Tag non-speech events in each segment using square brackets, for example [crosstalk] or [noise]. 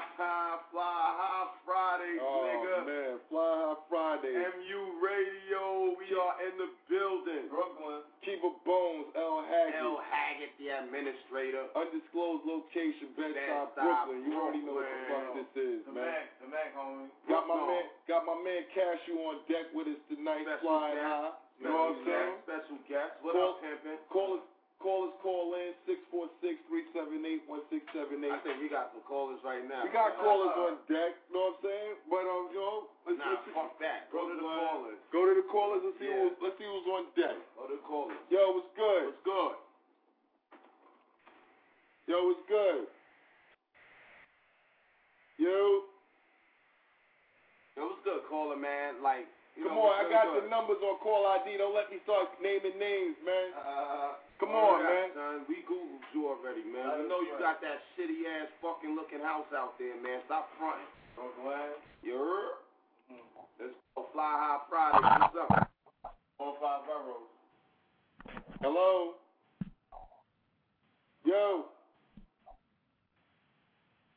Fly high Friday, Oh nigga. man, Fly High Friday. MU Radio, we are in the building. Brooklyn. Keeper Bones, L. Haggett. L. Haggett, the administrator. Undisclosed location, Bed-Stuy, Bed-Stuy, Brooklyn. You already know what the fuck this is, The man. Mac, the Mac, homie. Got my man, got my man Cashew on deck with us tonight, Special flying guest. high. You know what I'm Special saying? guest, Special guest. What Call- up, pimpin'? Call us, call us, call in six four six three seven eight one six seven I think we got some callers right now. We got callers on deck. You know what I'm saying? But um, you know, let's, Nah, let's fuck that. Go to the Brooklyn. callers. Go to the callers and see Yeah. who's, let's see who's on deck. Go to the callers. Yo, what's good? What's good? Yo, what's good? Yo, Yo, what's good, caller, man? Like, you come know, on, I got good? the numbers on call ID. Don't let me start naming names, man. Uh, Come on, right, man. Son, we Googled you already, man. I know you got that shitty ass fucking looking house out there, man. Stop fronting. You heard? Hmm. Let's go fly high Friday. What's up? On five boroughs. Hello. Yo.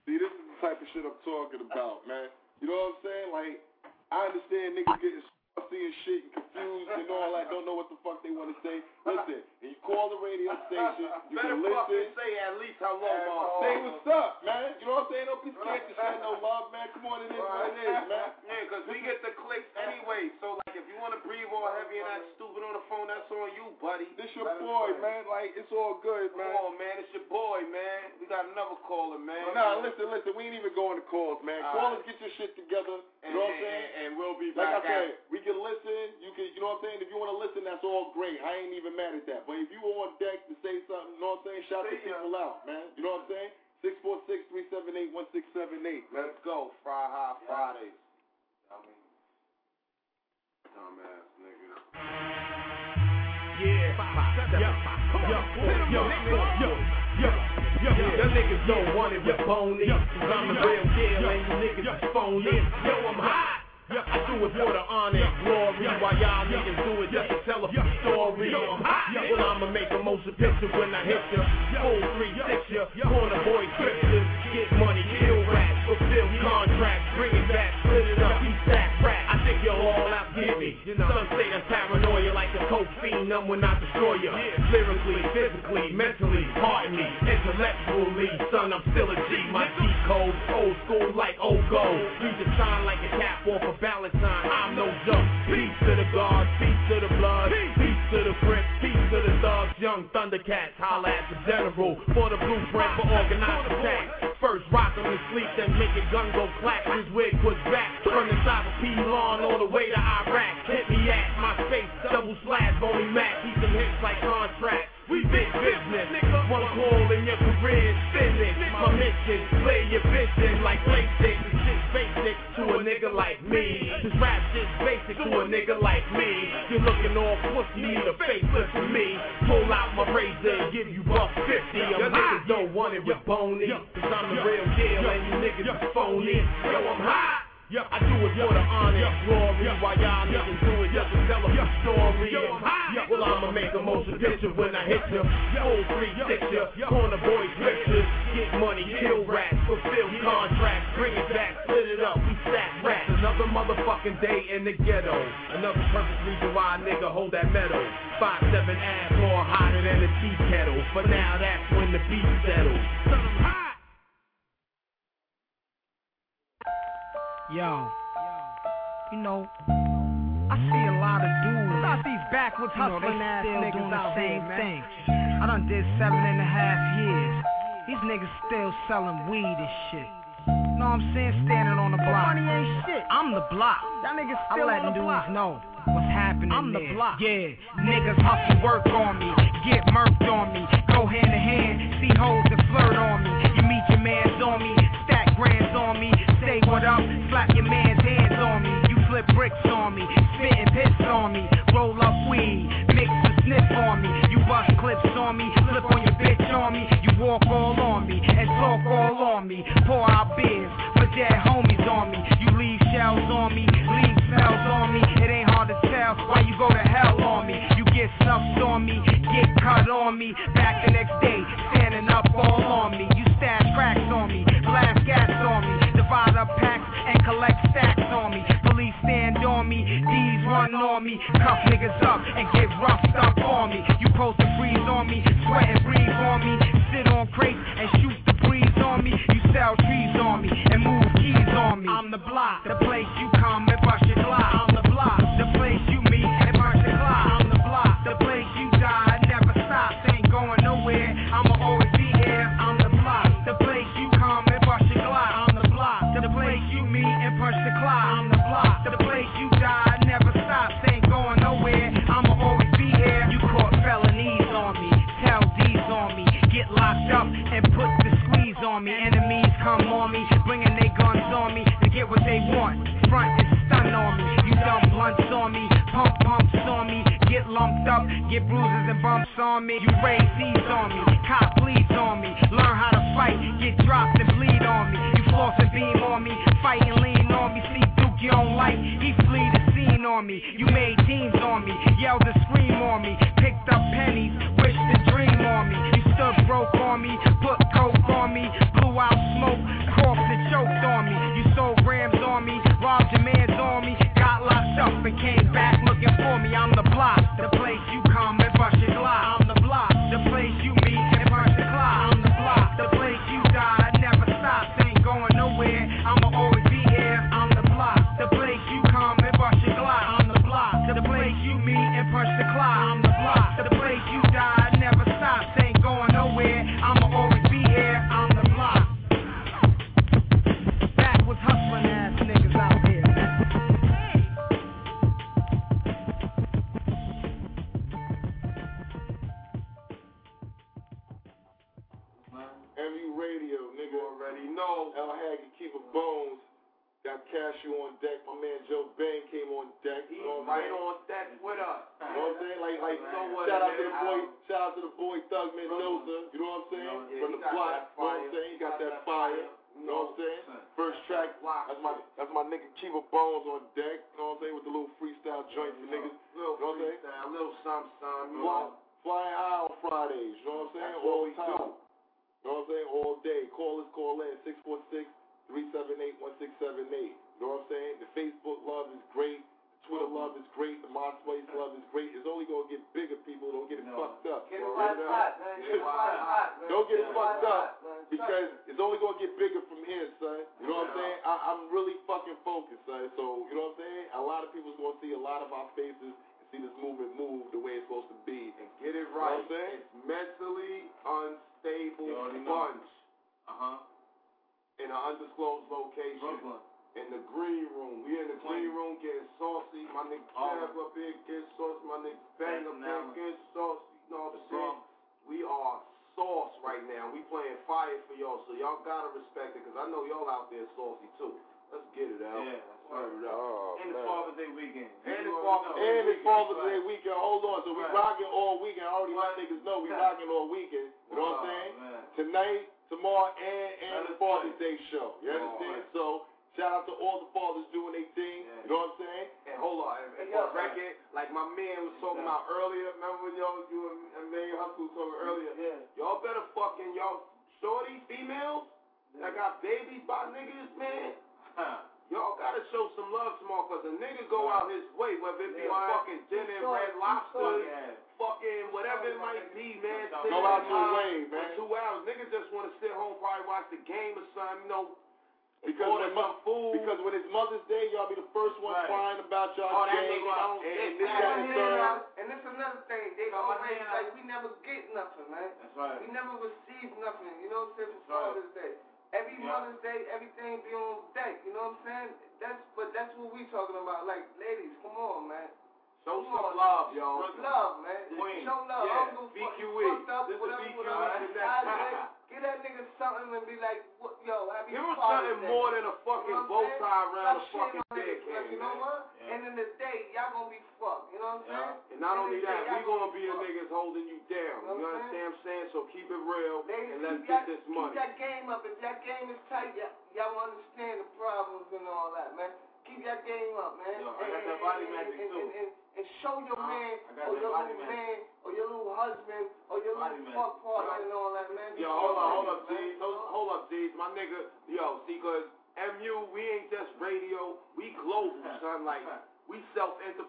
See, this is the type of shit I'm talking about, man. You know what I'm saying? Like, I understand niggas getting and shit and confused and all that, don't know what the fuck they want to say. Listen, when you call the radio station, you Better can fucking listen. say at least how long man. Say what's up, man. You know what I'm saying? Don't be scared to show no love, man. Come on, it is what it is, man. [laughs] Yeah, because we get the clicks anyway. So, like, if you want to breathe all heavy and that stupid on the phone, that's on you, buddy. This your boy, man. Like, it's all good, man. Come on, man. It's your boy, man. We got another caller, man. Nah, listen, listen. We ain't even going to calls, man. All Callers, right. get your shit together. And, You know what I'm saying? and we'll be back. Like I back said, we can listen. You can, you know what I'm saying? If you want to listen, that's all great. I ain't even mad at that. But if you were on deck to say something, you know what I'm saying? Shout the Say, people out, man. You know what I'm saying? Six four six three seven eight one six seven eight. Let's go. Fry High Fridays. I mean, dumbass niggas. Yeah, yo, yo, yo, yo, yo, yo, Don't want it with Boney. I'm the real deal and you niggas is phony. Yo, I'm hot. I do it for the honor and glory. While y'all niggas do it just to tell a story. I'm hot. Well, I'ma make a motion picture when I hit ya. Full three six ya. Corner boy scriptures. Get money, kill rats, fulfill contracts. Bring it back, split it up, eat that rap. I think you'll all outgive me. Some say that's paranoia coke fiend. None will not destroy ya. Lyrically, physically, mentally, pardon me. Intellectually, son, I'm still a G. My G code, old school like old gold. Read the sign like a cap off a Valentine. I'm no joke. Peace to the guards, peace to the blood, peace to the crips, peace to the thugs. Young Thundercats, holla at the general for the blueprint for organized attack. First rock him to sleep, then make a gun go clack. His wig was back from the side of P-Lawn all the way to Iraq. Hit me at my face, double slash, only Mac. Keep some hits like contracts. We big business, nigga. One call in your career is finished. My mission, play your vision like LASIK. This shit's basic to a nigga like me. This rap shit's basic to a nigga like me. You're looking all pussy, need a facelift from me. Pull out my razor and give you buck 50. Your niggas don't want it with Boney. Cause I'm the real deal and you niggas are phony. Yo, I'm hot hot. I do it for the honor and glory While y'all niggas do it just to tell a story? Well I'ma make a motion picture when I hit ya. Old three six ya, corner boys pictures Get money, kill rats, fulfill contracts. Bring it back, split it up, we stack rats. Another motherfucking day in the ghetto. Another perfect reason why a nigga hold that metal. Five seven ass more hotter than a tea kettle. But now that's when the beat settles. Cause I'm hot Yo, you know, I see a lot of dudes. Stop these backwards You know, they ass niggas doing the same here, thing. I done did seven and a half years. These niggas still selling weed and shit. Know what I'm saying? Standing on the block. money ain't shit. I'm the block. Y'all niggas I'm still on letting dudes block. know what's happening I'm the there. block. Yeah, niggas hustle work on me, get murked on me, go hand to hand, see hoes that flirt on me. You grands on me, say what up, slap your man's hands on me. You flip bricks on me, spitting piss on me, roll up weed, mix and sniff on me. You bust clips on me, flip on your bitch on me. You walk all on me and talk all on me. Pour out beers for dead homies on me. You leave shells on me, leave smells on me. It ain't hard to tell why you go to hell on me. You get snuffed on me, get cut on me. Back the next day, standing up all on me. You stash cracks on me, blast gas on me, divide up packs and collect stacks on me. Police stand on me, D's run on me, cuff niggas up and get roughed up on me. You post the freeze on me, sweat and breathe on me, sit on crates and shoot the breeze on me. You sell trees on me and move keys on me. I'm the block, the place you come and bust your block, they want. Front and stun on me, you dumb blunts on me, pump pumps on me, get lumped up, get bruises and bumps on me. You raise C's on me, cop bleeds on me, learn how to fight, get dropped and bleed on me. You floss and beam on me, fight and lean on me. See Duke you don't like, he flee the scene on me. You made teams on me, yelled and scream on me, picked up pennies,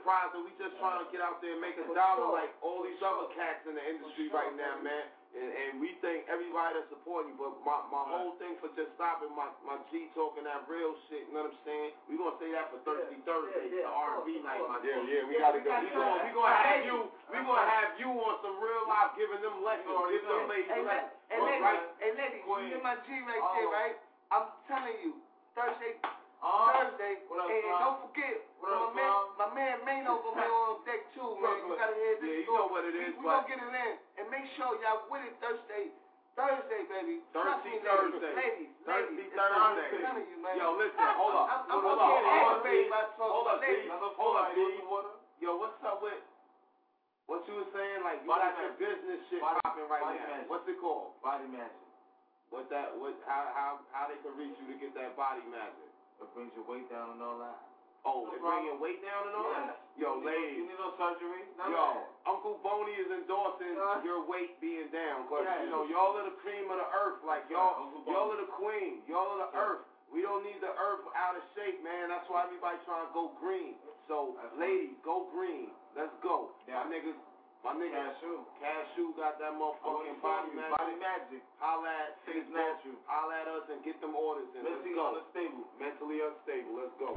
self-enterprise and we just trying to get out there and make a dollar like all these other cats in the industry right now, man. And, and we think everybody that's supporting you, but my, my whole thing for just stopping my, my G talking that real shit, you know what I'm saying? We gonna say that for Thursday, Thursday, the R&B night, my Yeah, yeah, we gotta go. We gonna, we gonna have you, we gonna have you on some real life giving them lessons, give them ladies Hey, lessons. All ladies, right? hey, ladies, you my G right Oh. there, right? I'm telling you, Thursday, Up, and, and don't forget, my man, my man Mano gonna be on deck too, man. You gotta hear this Yeah, you know what it is. we, is, we but- gonna get it in, and make sure y'all with it Thursday, Thursday, baby. Thursday, Thursday. ladies, ladies, Thursday, ladies. Thursday. I'm telling you, man. Yo, listen, hold up. I'm, I'm, hold I'm up, hold up, aggravated G. by talking Hold up, ladies. Hold up, Yo, what's up with what you was saying? Like you got your business shit popping right now. What's it called? Body magic. What that? What? How? How? How they can reach you to get that body magic? It brings your weight down and all that. Oh, No it bring your weight down and all Yeah. that. Yo, You need no- ladies. You need no surgery. None Yo. Uncle Boney is endorsing Uh, your weight being down, cause Yeah. you know y'all are the cream of the earth. Like y'all, y'all are the queen. Y'all are the Yeah. earth. We don't need the earth out of shape, man. That's why everybody trying to go green. So, That's ladies, go green. Let's go. Yeah. My niggas, my niggas, Cashew. Cashew got that motherfucking body magic. Body magic. Holla at It is Facebook. natural. Holla at us and get them orders in. Let's Mentally go. unstable. Mentally unstable. Let's go.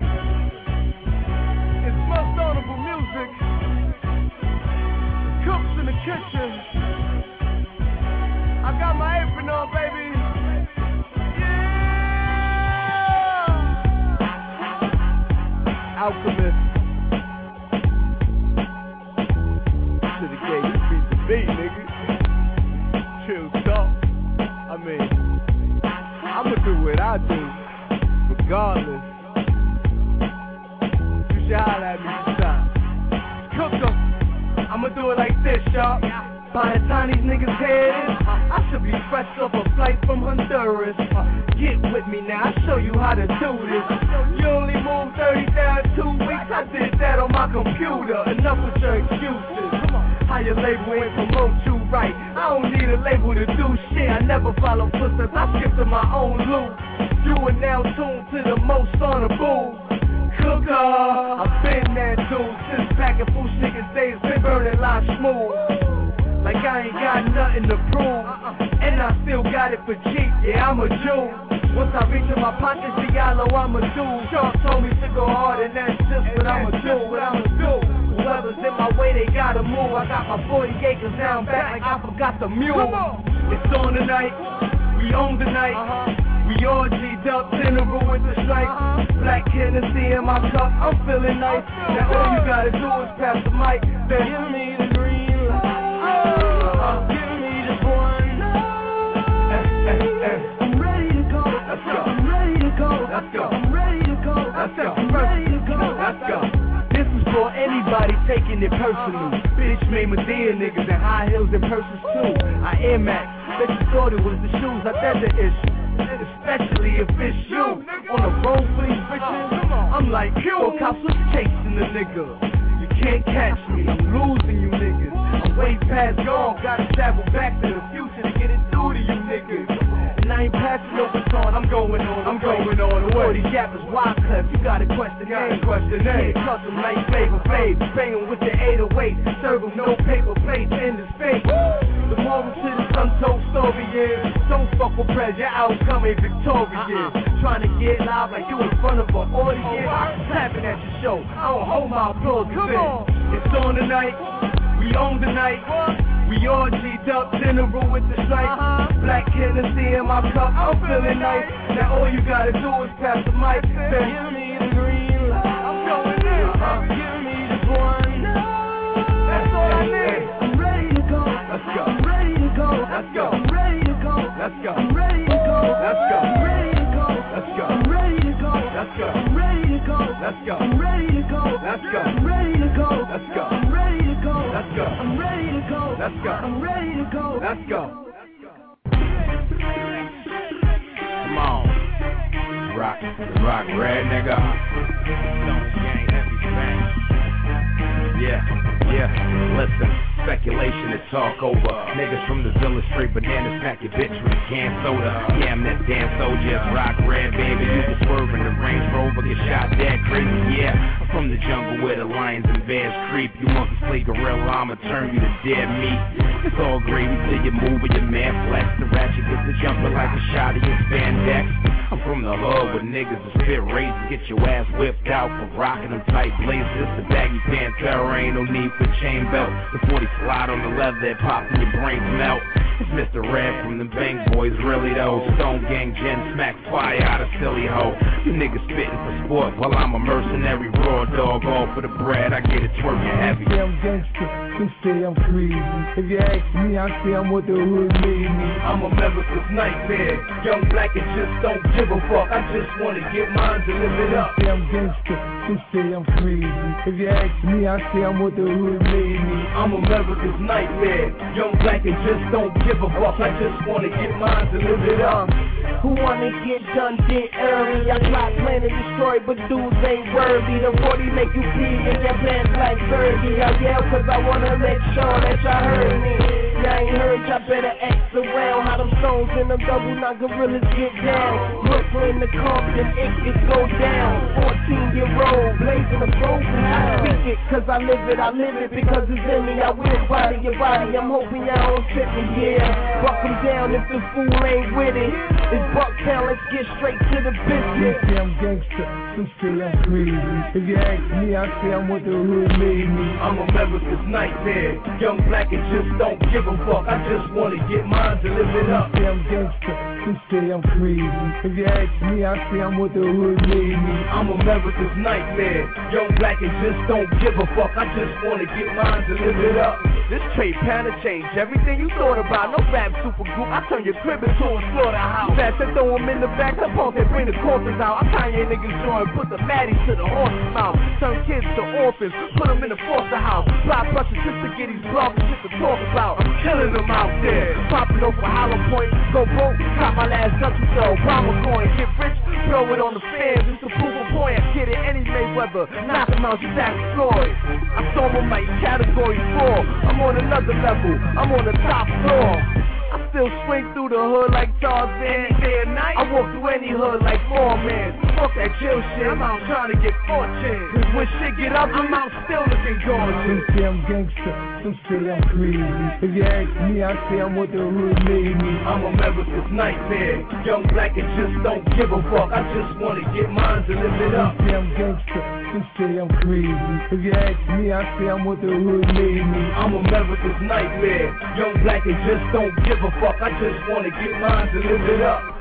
It's most notable music. Cooks in the kitchen. I got my apron on, baby. Yeah. Alchemist. Mean, I'ma do what I do, regardless. You should holler at me sometime. Cook 'em. I'ma do it like this, y'all. By the time these niggas head in, I should be fresh off a flight from Honduras. Get with me now, I'll show you how to do this. You only moved 30 down two weeks, I did that on my computer. Enough with your excuses. How your label ain't promote you right. I don't need a label to do shit. I never follow footsteps, I skip to my own loop. You are now tuned to the most on the boo. Cooker, I've been that dude since back in Fool Niggas days, been burning live smooth. Like I ain't got nothing to prove, and I still got it for cheap. Yeah, I'm a Jew. Once I reach in my pockets, Diallo, I'm a dude. Sharp told me to go hard, and that's just what I'ma do. What I'ma do. Whoever's in my way, they gotta move. I got my 40 acres now, I'm back like I forgot the mule. It's on tonight, we own the night. We all G'd up, general with the stripe. Black Hennessy in my cup, I'm feeling nice. Now all you gotta do is pass the mic. Then give me the green light. Uh-huh. Give me this one. Eh, eh, eh. I'm ready to go. Let's go. I'm ready to go. Let's go. I'm ready to go. Taking it personal. Bitch made Medea niggas in high heels and purses too. I Air Max, bet you thought it was the shoes, I that's the issue. Especially if it's you on the road for these bitches. I'm like, yo, cops was chasing the nigga. You can't catch me, I'm losing you niggas. I'm way past gone, gotta travel back to the future to get it through to you niggas. I ain't passing no baton, I'm going on, I'm going on the way. These yappers wild clip, you got a question name, question name. Custom like Flavor Flav, banging with the 808, serve 'em no paper plates in the space. The moral to this untold story is, don't fuck with Prez, your outcome ain't victorious. Uh-uh. Trying to get live like you in front of an audience, clapping at your show. I don't hold my applause. Come on. It's on tonight, we own the night. We all G'd up, general with the stripe. Black Hennessy in my cup, I'm I'm feeling nice. Now all you gotta do is pass the mic. Give me the green light. I'm going in. Uh-huh. Give me this one. That's all I need. I'm ready to go. Let's go. I'm ready to go. Let's go. I'm ready to go. Let's go. I'm ready to go. Let's go. I'm ready to go. Let's go. I'm ready to go. Let's go. I'm ready to go. Let's go. I'm ready to go. Let's go. I'm ready to go. Let's go. I'm ready to go. Let's go. I'm ready to go. Let's go. I'm ready to go. Let's go. Come on. Rock, rock, red nigga. Don't gang bang. Yeah, yeah, listen. Speculation and talk over. Niggas from the village straight bananas pack your bitch with a can soda. Yeah, I'm that damn soldier. Rock red, baby. You can swerve in the Range Rover, get shot that crazy. Yeah, I'm from the jungle where the lions and bears creep. You monkey play gorilla, I'ma turn you to dead meat. It's all gravy till you move with your man flex. The ratchet gets the jumper like a shot of your spandex. I'm from the hood where niggas is spit razor. Get your ass whipped out for rocking them tight blazers. The baggy Pantera ain't no need for chain belt. The 40 slide on the leather pops and your brains melt. It's Mr. Red from the Bang Boys, really though. Stone Gang Gen smack fire out of silly hoe. You niggas spitting for sport while I'm a mercenary raw dog. All for the bread, I get it twerking heavy. say I'm gangster, some say I'm crazy. If you ask me, I say I'm what the hood made me. I'm a America's nightmare, young black and just don't give a fuck. I just wanna get mine to live it up. Say I'm gangster, some say I'm crazy. If you ask me, I say I'm what the hood made me. I'm America's nightmare, young black and just don't give a fuck. I just wanna get mine to live it up. Who wanna get done dead early? I plot, plan, and destroy, but dudes ain't worthy. The 40 make you pee in your pants like Fergie. I yell cause I wanna make sure that y'all heard me. Y'all ain't heard, y'all better X around. How them stones and them double knock gorillas get down. Brooklyn, the Compton, it could go down. 14 year old, blazing the road. I speak it cause I live it, I live it because it's in me. I body your body, I'm hoping y'all don't trip me, yeah. Buck 'em down if the fool ain't with it. It's Bucktown, let's get straight to the business. say I'm gangster, some say I'm crazy. If you ask me, I say I'm what the hood made me. I'm America's nightmare, young black and just don't give a fuck. I just wanna get mine to live it up. Say I'm gangster, some say I'm crazy. If you ask me, I say I'm what the hood made me. I'm America's nightmare, young black and just don't give a fuck. I just wanna get mine to live it up. This trade pattern changed everything you thought about. No rap super group, I turn your crib into a slaughterhouse. Fast and throw 'em in the back, the punk they bring the corpses out. I Kanye niggas join, put the fatties to the horse's mouth. Turn kids to orphans, put them in the foster house. Fly pressure just to get these bloggers shit to talk about. I'm killing them out there. Popping over Hollow Point, go broke, cop my last up to Obama coin. Get rich, throw it on the fans, just to prove a point. I get it any Mayweather, knock him out, back Floyd. I saw him like category four. I'm on another level, I'm on the top floor. I still swing through the hood like Tarzan. Day and night, I walk through any hood like Foreman. Fuck that chill shit, I'm out trying to get fortune. Cause when shit get up, I'm out still looking gorgeous. Some say I'm gangster, some say I'm crazy. If you ask me, I say I'm what the hood made me. I'm America's nightmare, young black and just don't give a fuck. I just wanna get mine to live it up. Some say I'm gangster, some say I'm crazy. If you ask me, I say I'm what the hood made me. I'm America's nightmare, young black and just don't give a fuck. I just wanna get mine to live it up.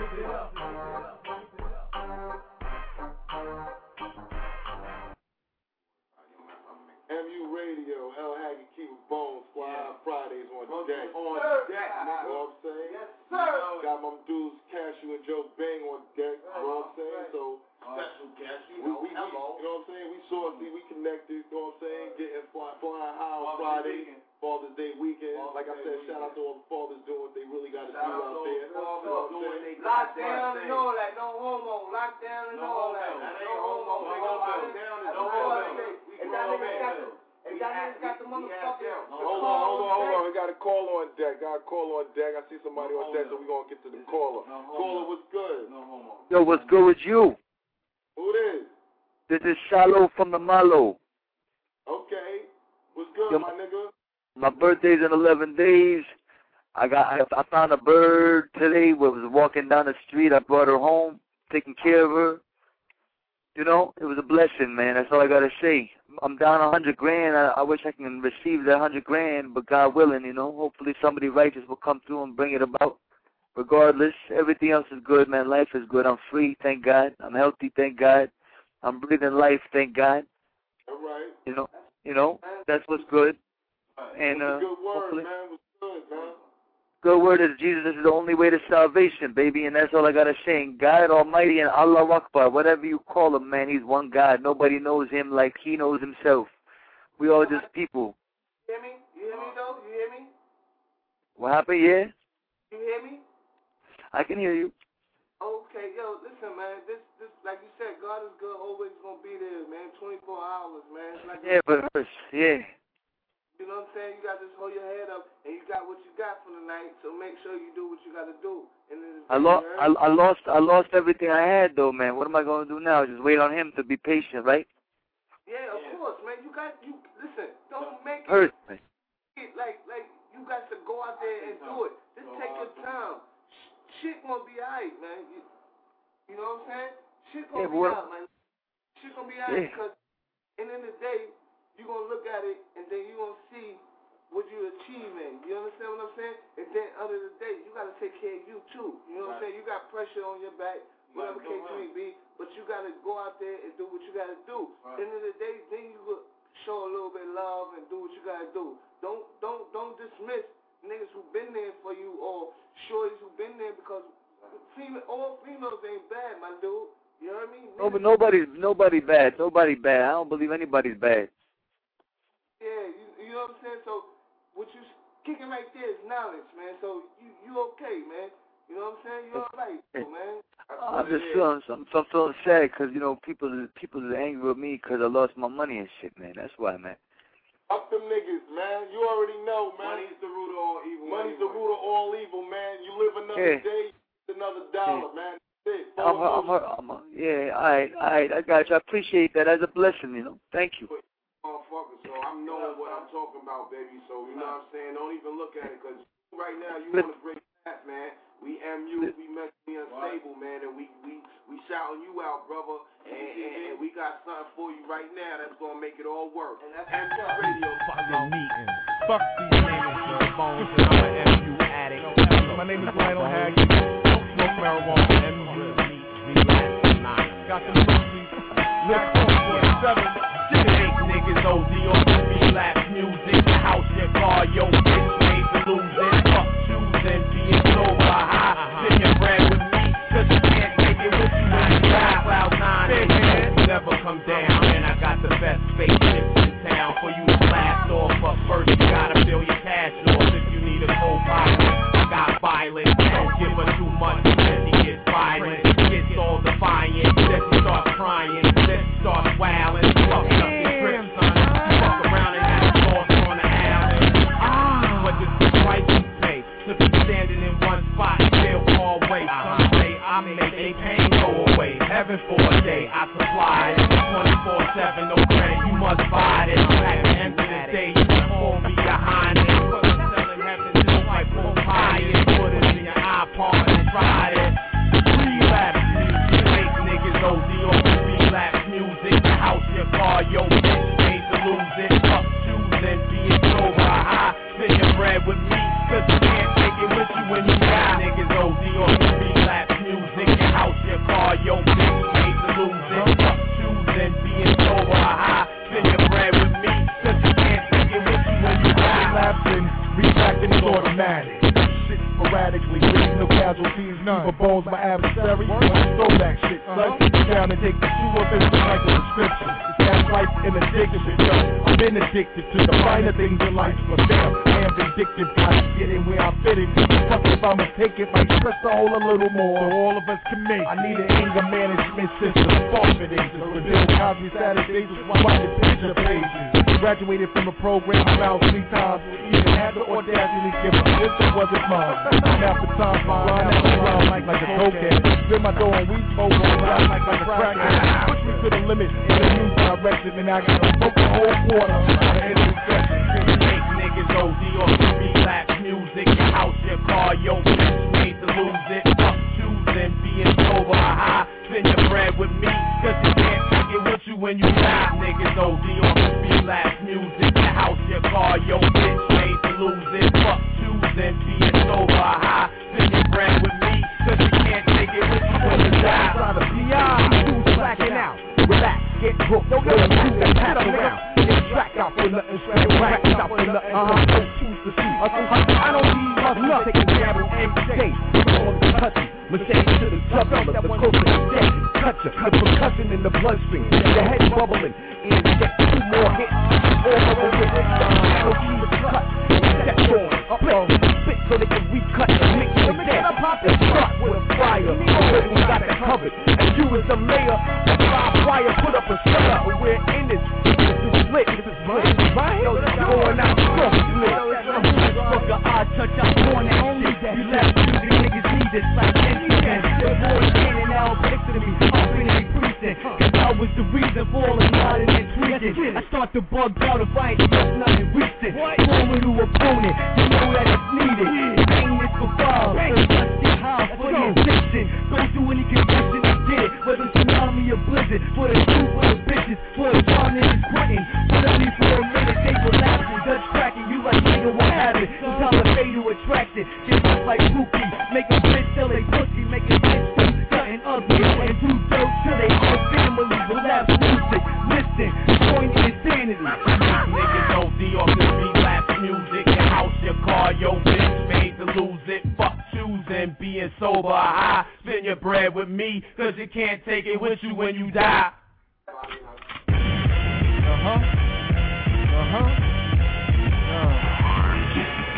Got a call on deck. I see somebody on deck, so we gonna get to the caller. Caller, what's good? Yo, what's good with you? Who it is? This is Shallow from the Malo. Okay. What's good, Yo, my nigga? My birthday's in 11 days. I got I, I found a bird today. Was walking down the street. I brought her home, taking care of her. You know, it was a blessing, man. That's all I gotta say. I'm down a hundred grand. I, I wish I can receive that hundred grand, but God willing, you know, hopefully somebody righteous will come through and bring it about. Regardless, everything else is good, man. Life is good. I'm free, thank God. I'm healthy, thank God. I'm breathing life, thank God. All right. You know, you know, that's what's good. And uh, good word, hopefully, man. Good, man? Good word is Jesus is the only way to salvation, baby, and that's all I gotta say. And God Almighty and Allah Akbar, whatever you call him, man, he's one God. Nobody knows him like he knows himself. We all just people. You hear me? You hear me though? You hear me? What happened? Yeah, You hear me? I can hear you. Okay, yo, listen, man. This, this, like you said, God is good. Always gonna be there, man. 24 hours, man. Like Yeah, but first, yeah. You know what I'm saying? You got to just hold your head up, and you got what you got for the night. So make sure you do what you got to do. And then I lost, I, I lost, I lost everything I had though, man. What am I gonna do now? Just wait on him to be patient, right? Yeah, of course, man. You got you. Listen, don't make it, Hurt, man. like like you got to go out there and do it. Just take your time. Shit gonna be alright, man. You, you know what I'm saying? Shit gonna Yeah, be alright, man. Shit gonna be alright Yeah. because in the end of the day, you gonna look at it and then you're gonna see what you're achieving. You understand what I'm saying? And then under the day, you gotta take care of you too. You know what I'm saying? You got pressure on your back, whatever case you may be, but you gotta go out there and do what you gotta do. End of the day, then you will show a little bit of love and do what you gotta do. Don't don't don't dismiss niggas who been there for you or shorties who been there because female all females ain't bad, my dude. You heard me? No, but nobody's nobody bad. Nobody bad. I don't believe anybody's bad. Yeah, you, you know what I'm saying? So what you kicking right there is knowledge, man. So you you okay, man. You know what I'm saying? You all right, so, man. I'm just feeling, I'm, I'm feeling sad because you know people, people is angry with me because I lost my money and shit, man. That's why, man. Up them niggas, man. You already know, man. Money's the root of all evil. Money's the root of all evil, man. You live another Yeah. day, another dollar, man. That's it. I'm, I'm, I'm, I'm, yeah, all right, all right. I got you. I appreciate that as a blessing, you know. Thank you. I'm knowing what I'm talking about, baby. So you know what I'm saying. Don't even look at it, cause right now you want to break that, man. We MU, we mentally unstable, man, and we we we shouting you out, brother. And, and, and we got something for you right now that's gonna make it all work. And that's MU radio. Fucking meeting. Fuck these niggas, their phones, and I'm an MU addict. My name is Lionel Hackett. Don't smoke marijuana. MU. Got the movies. Look, 447. To make niggas OD on the relapse music. House your car, your bitch made for losing.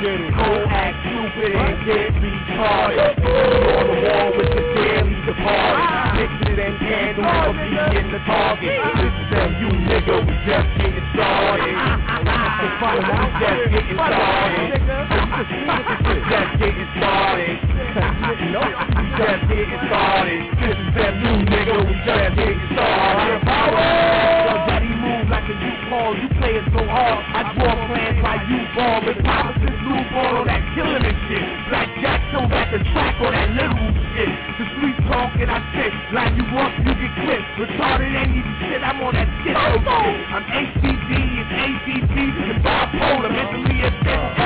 Get it. Go act stupid and get retarded. Be on the wall with the daily departed. Mixing and candles for me in the target. This is them, you nigga, we just getting started. We just getting started. Just getting started. Just getting started. This is them, you nigga, we just getting started. Daddy like a U-Haul. You play it so hard. I draw plans like you ball. But promises blue ball on that killing and shit. Black Jack so got the track on that little shit. The street talk and I sit. like you up, you get clipped. Retarded ain't even shit. I'm on that shit. I'm ACD and ADD and bipolar. Mentally assessed.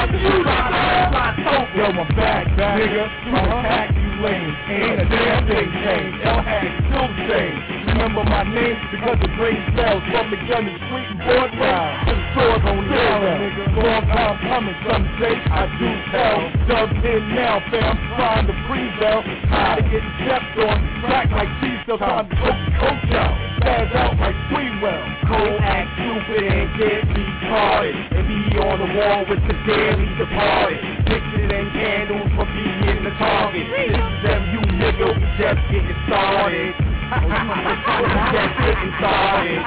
Yo, my back, back, nigga. You attack, uh-huh. you lame. Ain't a damn thing changed. L had still same. Remember my name because the brain cells from the gun and street and board ride. Stores on sale, nigga. Long time coming, some say I do tell. Dubbed in now, fam. Trying to pre-bell. Tired of getting stepped on. Crack like C-cell. Time to coach, coach out. Spaz out like Freewell. Go act stupid and get retarded. And be on the wall with the daily departed. Pictures and candles for being the target. This is them, you nigga, just getting started. Just getting started.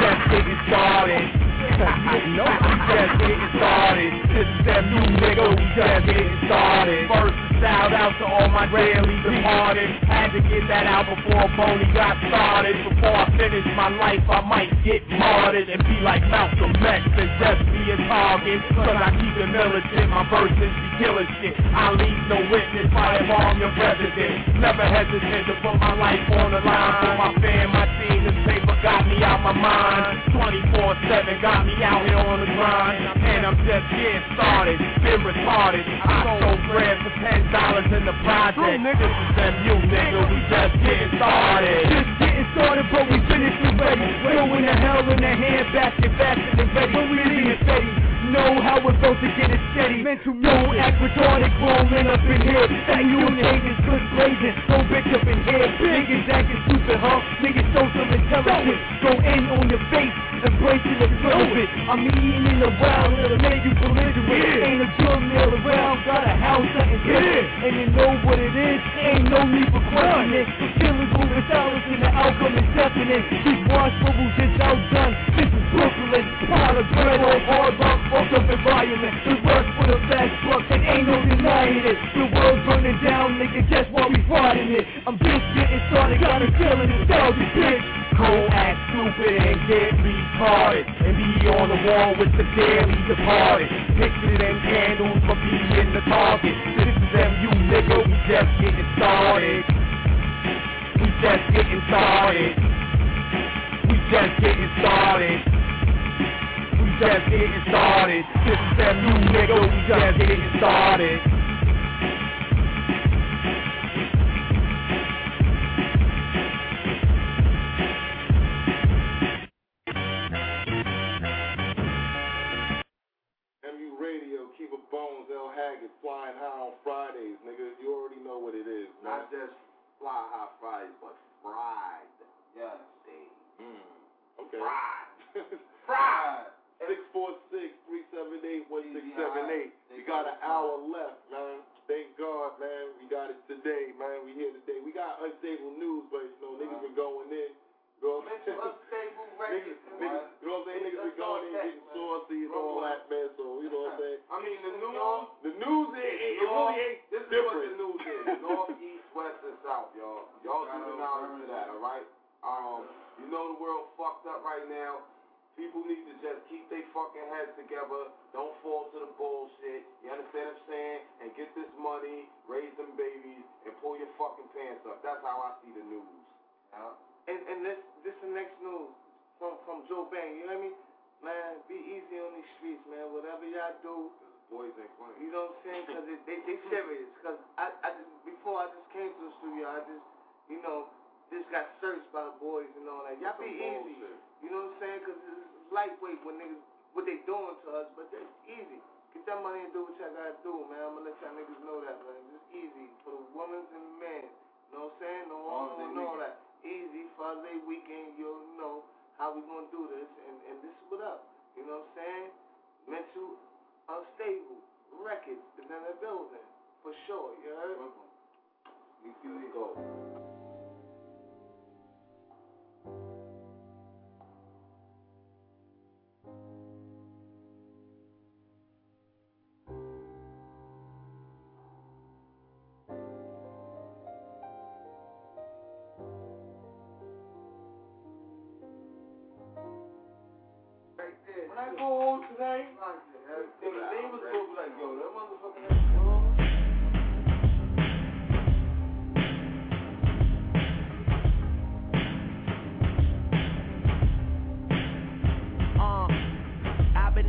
just getting started. No, just getting started. This is them, you nigga, we just getting started. First, shout out to all my daily departed. Had to get that out before Boney got started. Before I finish my life, I might get martyred and be like Malcolm X and just be a target. Cause I keep it militant, my verses be killing shit. I leave no witness, I harm your president. Never hesitant to put my life on the line for my fam, my team. This paper got me out my mind. 24-7 got me out here on the grind. And I'm just getting started, been retarded. I sold bread for $10 in the project. This is nigga, we just getting started. Just getting started, but we finished already. Throwing the hell in the hand basket faster than ready. When we leave steady, know how we're supposed to get it steady. Mental Don't act retarded, grown men up in here. That you niggas good blazing, don't bitch up in here. Niggas acting stupid, huh? Niggas show some intelligence. Don't end on your face, embrace it. And close it. I'm eating in the wild, it'll make you belligerent. Ain't a drug mill around, got a house something different. And you know what it is, ain't no need for questioning. The killers moving silence and the outcome is definite. These bubbles is outdone. This is Brooklyn. Pile of bread on hard rock, fucked up environment. The work for the fast bucks, and ain't no denying it. The world's burning down, nigga, guess why we fighting it? I'm just getting started, got a feeling nostalgic, bitch. Cold act stupid and get retarded And be on the wall with the daily departed Pictures and candles for being the target This is MU nigga, we just getting started We just getting started We just getting started We just getting started This is MU nigga, we just getting started MU Radio, keep it bones, L Haggard, flying high on Fridays, nigga. You already know what it is, man. Not just fly high Fridays, but fried. Yes. Day. Mm. Okay. Fried. [laughs] Fried. 646-378-1678. We got an hour left, man. Thank God, man. We got it today, man. We here today. We got unstable news, but you know, niggas been going in. You know what I'm saying? Unstable Niggas, niggas, you know what I'm saying? Niggas been going in, getting saucy and all that, man. So, you know what I'm saying? I mean, the news. The news, it, it, it really ain't This is what different. the news is. North, east, west, and south, y'all. Y'all keep an eye on that, all right? Um, you know the world fucked up right now. People need to just keep their fucking heads together. Don't fall to the bullshit. You understand what I'm saying? And get this money, raise them babies, and pull your fucking pants up. That's how I see the news. Yeah. And and this this the next news from from Joe Bang. You hear me? Man, be easy on these streets, man. Whatever y'all do, Boys ain't playing. you know what I'm saying? Cause it, they they serious. Cause I I just before I just came to the studio, I just you know just got searched by the boys and all that. Y'all be easy. bullshit. You know what I'm saying? Cause it's lightweight when niggas what they doing to us, but it's easy. Get that money and do what y'all gotta do, man. I'm gonna let y'all niggas know that, man. It's easy for the women and the men. You know what I'm saying? No one know that. Easy Father's Day weekend. You'll know how we gonna do this, and and this is what up. You know what I'm saying? Mental unstable records is in the building for sure. You heard? We can go. Go home today, they that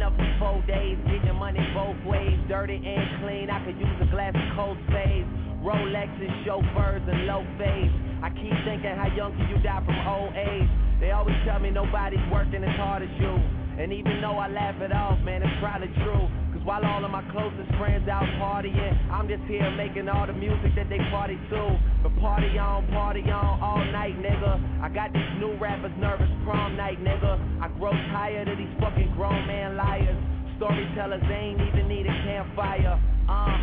up for four days, getting money both ways, dirty and clean. I could use a glass of cold spades. Rolexes, chauffeurs, and low fades. I keep thinking, how young can you die from old age? They always tell me nobody's working as hard as you. And even though I laugh it off, man, it's probably true. Cause while all of my closest friends out partying, I'm just here making all the music that they party to. But party on, party on all night, nigga. I got these new rappers nervous prom night, nigga. I grow tired of these fucking grown man liars. Storytellers, they ain't even need a campfire. Uh,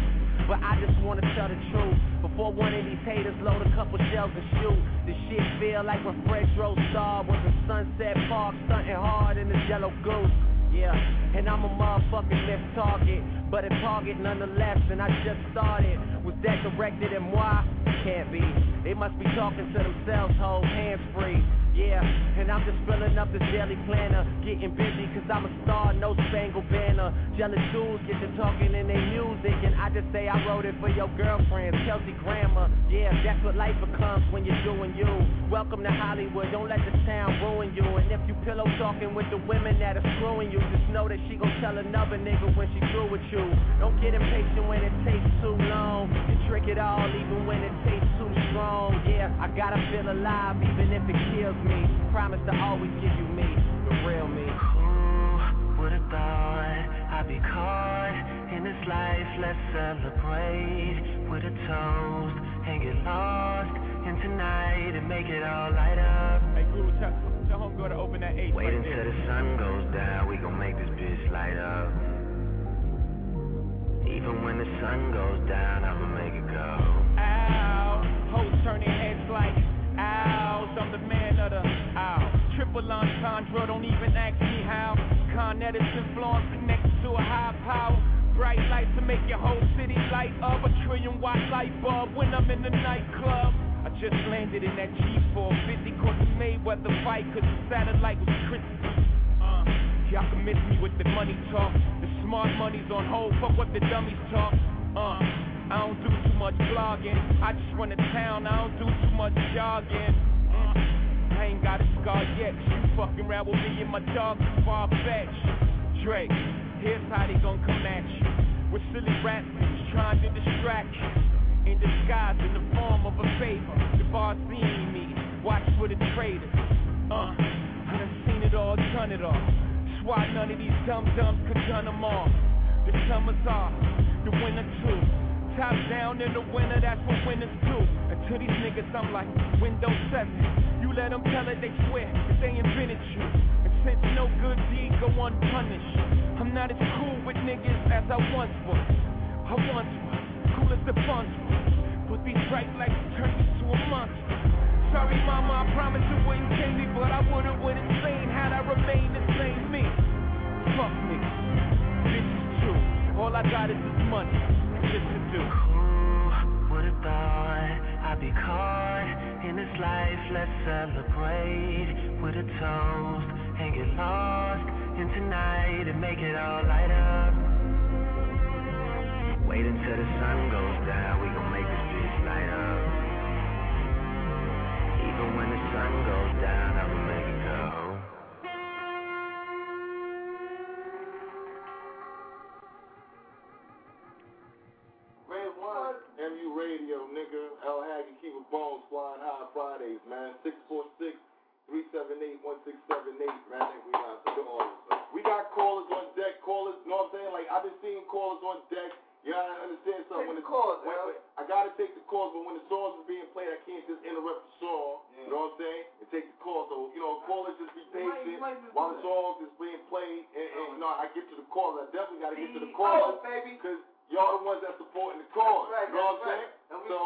but I just wanna tell the truth. Before one of these haters load a couple shells and shoot. This shit feel like when Fredro Starr was in Sunset Park, stunting hard in this yellow goose. Yeah, and I'm a motherfucking lift target, but a target nonetheless, and I just started. Was that directed at moi? Can't be. They must be talking to themselves, hold hands free. Yeah, and I'm just filling up this daily planner, getting busy cause I'm a star, no spangled banner. Jealous dudes get to talking in their music, and I just say I wrote it for your girlfriends, Kelsey Grammer. Yeah, that's what life becomes when you're doing you. Welcome to Hollywood, don't let the town ruin you. And if you pillow talking with the women that are screwing you, just know that she gon' tell another nigga when she through with you. Don't get impatient when it takes too long, and trick it all even when it tastes too strong. Yeah, I gotta feel alive even if it kills me. Promise to always give you me, the real me. Who would've thought I'd be caught in this life? Let's celebrate with a toast and get lost in tonight and make it all light up. Hey, Guru, tell, tell homegirl to open that H Wait right until there. the sun goes down, we gon' make this bitch light up. Even when the sun goes down, I'ma make it go. Ow, hoes turn the. Triple entendre, don't even ask me how. Con Edison Florence connected to a high power. Bright lights to make your whole city light up. A trillion watt light bulb when I'm in the nightclub. I just landed in that G450, caught the Mayweather fight, cause the satellite was crispy. Uh, y'all can miss me with the money talk. The smart money's on hold, fuck what the dummies talk. Uh, I don't do too much blogging. I just run a town, I don't do too much jogging. I ain't got a scar yet. you fucking around with me and my dog is far fetched. Drake, here's how they gon' come at you. With silly rap trying to distract you. In disguise, in the form of a favor. The bar seen me, watch for the traitors. Uh, I done seen it all, done it all. Why none of these dumb dumbs could done them all. The summer's off, the winter too. Top down in the winter, that's what winners do. And to these niggas, I'm like Windows 7. You let them tell it, they swear that they invented you. And since no good deed go unpunished, I'm not as cool with niggas as I once was. I once was cool as the bunch was. But these bright lights turned me to a monster. Sorry, mama, I promise it wouldn't change me, but I would've went insane had I remained the same me. Fuck me, bitches too. All I got is this money, I'd be caught in this life? Let's celebrate with a toast and get lost in tonight and make it all light up. Wait until the sun goes down, we gon' make this bitch light up. Even when the sun goes down, keep a bones flying high Fridays, man. 646 378 1678, man. We got some callers. We got callers on deck, callers, you know what I'm saying? Like, I've been seeing callers on deck. You gotta understand something. when the calls, when, when- I gotta take the calls, but when the songs are being played, I can't just interrupt the song. You know what I'm saying? And take the call. So, you know, callers just be patient while the song is being played. And, and you know, I get to the calls. I definitely gotta get to the callers. Oh, baby. Because y'all the ones that supporting the cause. Right, you know what I'm that's saying? And we, So,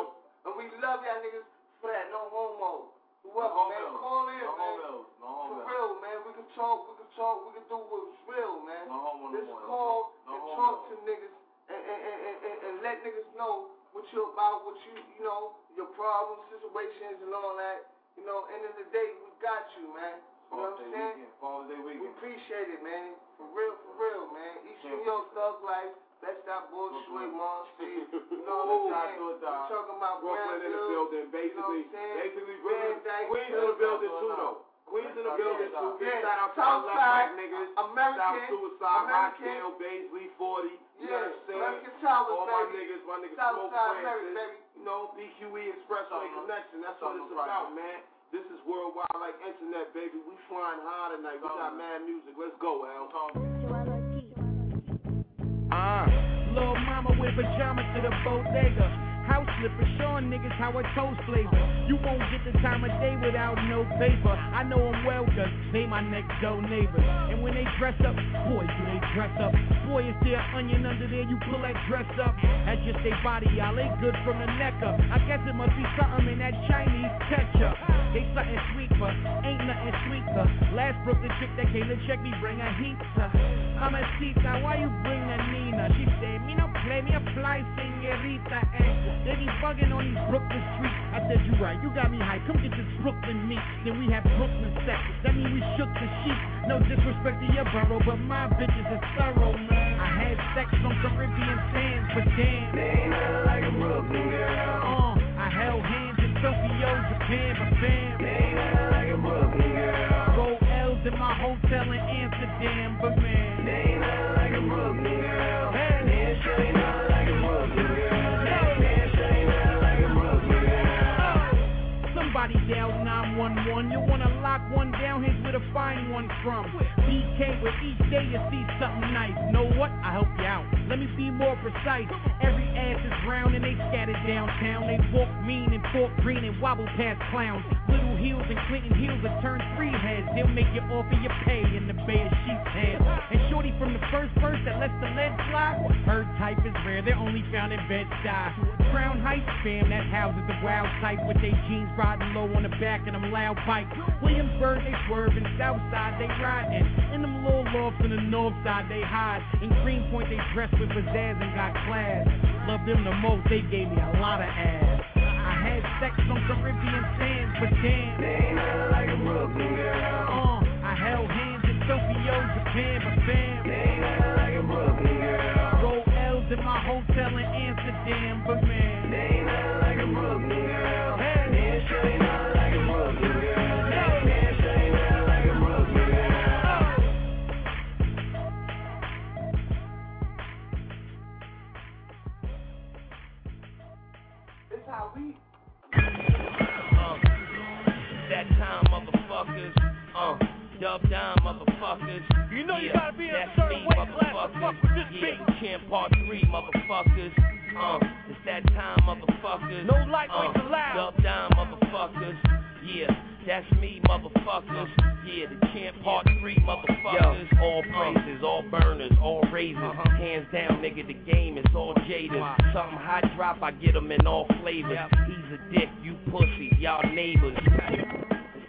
and we love y'all niggas No homo. Whoever, No man, call in, No man. homos. No For real, man. We can talk, we can talk, we can do what's real, man. No homo no call No and homo. talk to niggas and, and, and, and, and, let niggas know what you about, what you, you know, your problems, situations, and all that. You know, end of the day, we got you, man. You know what I'm saying? Day We appreciate it, man. For real, for real, man. East New York Thug Life. Let's stop bullshit, Mom Street. [laughs] You know what I'm saying? Shot to a dime. We talking about Brooklyn in the Brownfield, building, you know basically. what I'm saying? Basically, Brooklyn. Queens in the building too, though. Queens in the building too. Yeah. shout out to our left Southside, niggas. American, South Suicide, American. Rochdale, Baisley, 40. You know what I'm saying? American Towers, All my baby. niggas, my niggas Southside Smoke Francis. baby. You know, BQE Expressway Connection. That's what it's about, man. This is worldwide like internet, baby. We flying high tonight. We got mad music. Let's go, Al. Pajamas to the bodega. House slippers showing niggas how a toast flavor. You won't get the time of day without no paper. I know them well, cause they my next door neighbors. And when they dress up, boy, do they dress up. Boy, is there onion under there, you pull that dress up. That's just they body, y'all ain't good from the neck up. I guess it must be something in that Chinese ketchup. They something sweet, but ain't nothing sweeter. Last Brooklyn chick that came to check me, bring a heater. I'm a Sita, why you bring a Nina? She said, me no play, me a fly senorita. Eh. They be bugging on these Brooklyn streets. I said, you right, you got me high. Come get this Brooklyn meat. Then we have Brooklyn sex. That mean we shook the sheep. No disrespect to your borough, but my bitches is thorough, man. I had sex on Caribbean sands, but damn. They ain't nothing like a Brooklyn girl. Uh, I held hands in Tokyo, Japan, but fam. They ain't nothing like a Brooklyn girl. Roll L's in my hotel in Amsterdam, but dial 911. You'll wanna lock one down, here's where to find one from. BK, where each day you see something nice. Know what? I help you out. Let me be more precise. Every ass is round and they scattered downtown. They walk mean and talk green and wobble past clowns. Little heels and Clinton heels that turn three heads. They'll make you offer your pay in the bay of sheep's head. And shorty from the first verse that lets the lead fly. Her type is rare, they're only found in Bed-Stuy. Crown Heights fam that houses the wild type with they jeans riding low on the back of them loud bikes. Williamsburg they swerving, Southside they riding. In them little lofts in the north side they hide. In Greenpoint they dress with pizzazz and got class. Love them the most, they gave me a lot of ass. I had sex on Caribbean sands, but damn, they ain't nothing like a Brooklyn girl. Uh, I held hands in Tokyo, Japan, but fam, they ain't nothing like a Brooklyn girl. Roll L's in my hotel in Amsterdam, but man, dub down, motherfuckers. You know you Yeah, gotta be in a that's certain me, weight class to motherfuckers. fuck with this yeah, beat. Champ Part 3, motherfuckers. Uh, it's that time, motherfuckers. No lightweights uh, allowed. Dub down, motherfuckers. Yeah, that's me, motherfuckers. Yeah, the Champ Part 3, motherfuckers. Yo, all praises, all burners, all raises. Hands down, nigga, the game is all jaded. Something hot drop, I get 'em in all flavors. He's a dick, you pussy, y'all neighbors.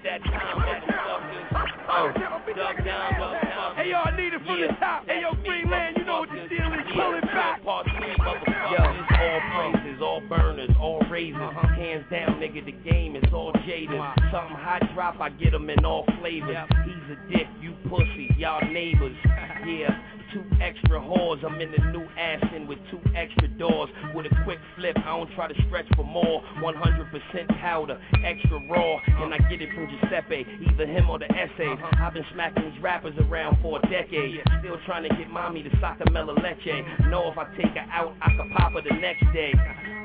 That time, motherfuckers. Dub down, motherfuckers. Hey, yo, I need it from the top. Hey, yo, Greenland, you know what the deal is. Pull it back. Part three, motherfuckers. All praises, all burners, all raises. Uh-huh. Hands down, nigga, the game is all jaded. Something hot drop, I get 'em in all flavors. He's a dick, you pussy, y'all neighbors. [laughs] Yeah. Two extra whores, I'm in the new Aston with two extra doors. With a quick flip, I don't try to stretch for more. 100% powder, extra raw, and I get it from Giuseppe, either him or the essays. Uh-huh. I've been smacking these rappers around for a decade, still trying to get mommy to sacamela leche. Know if I take her out, I could pop her the next day.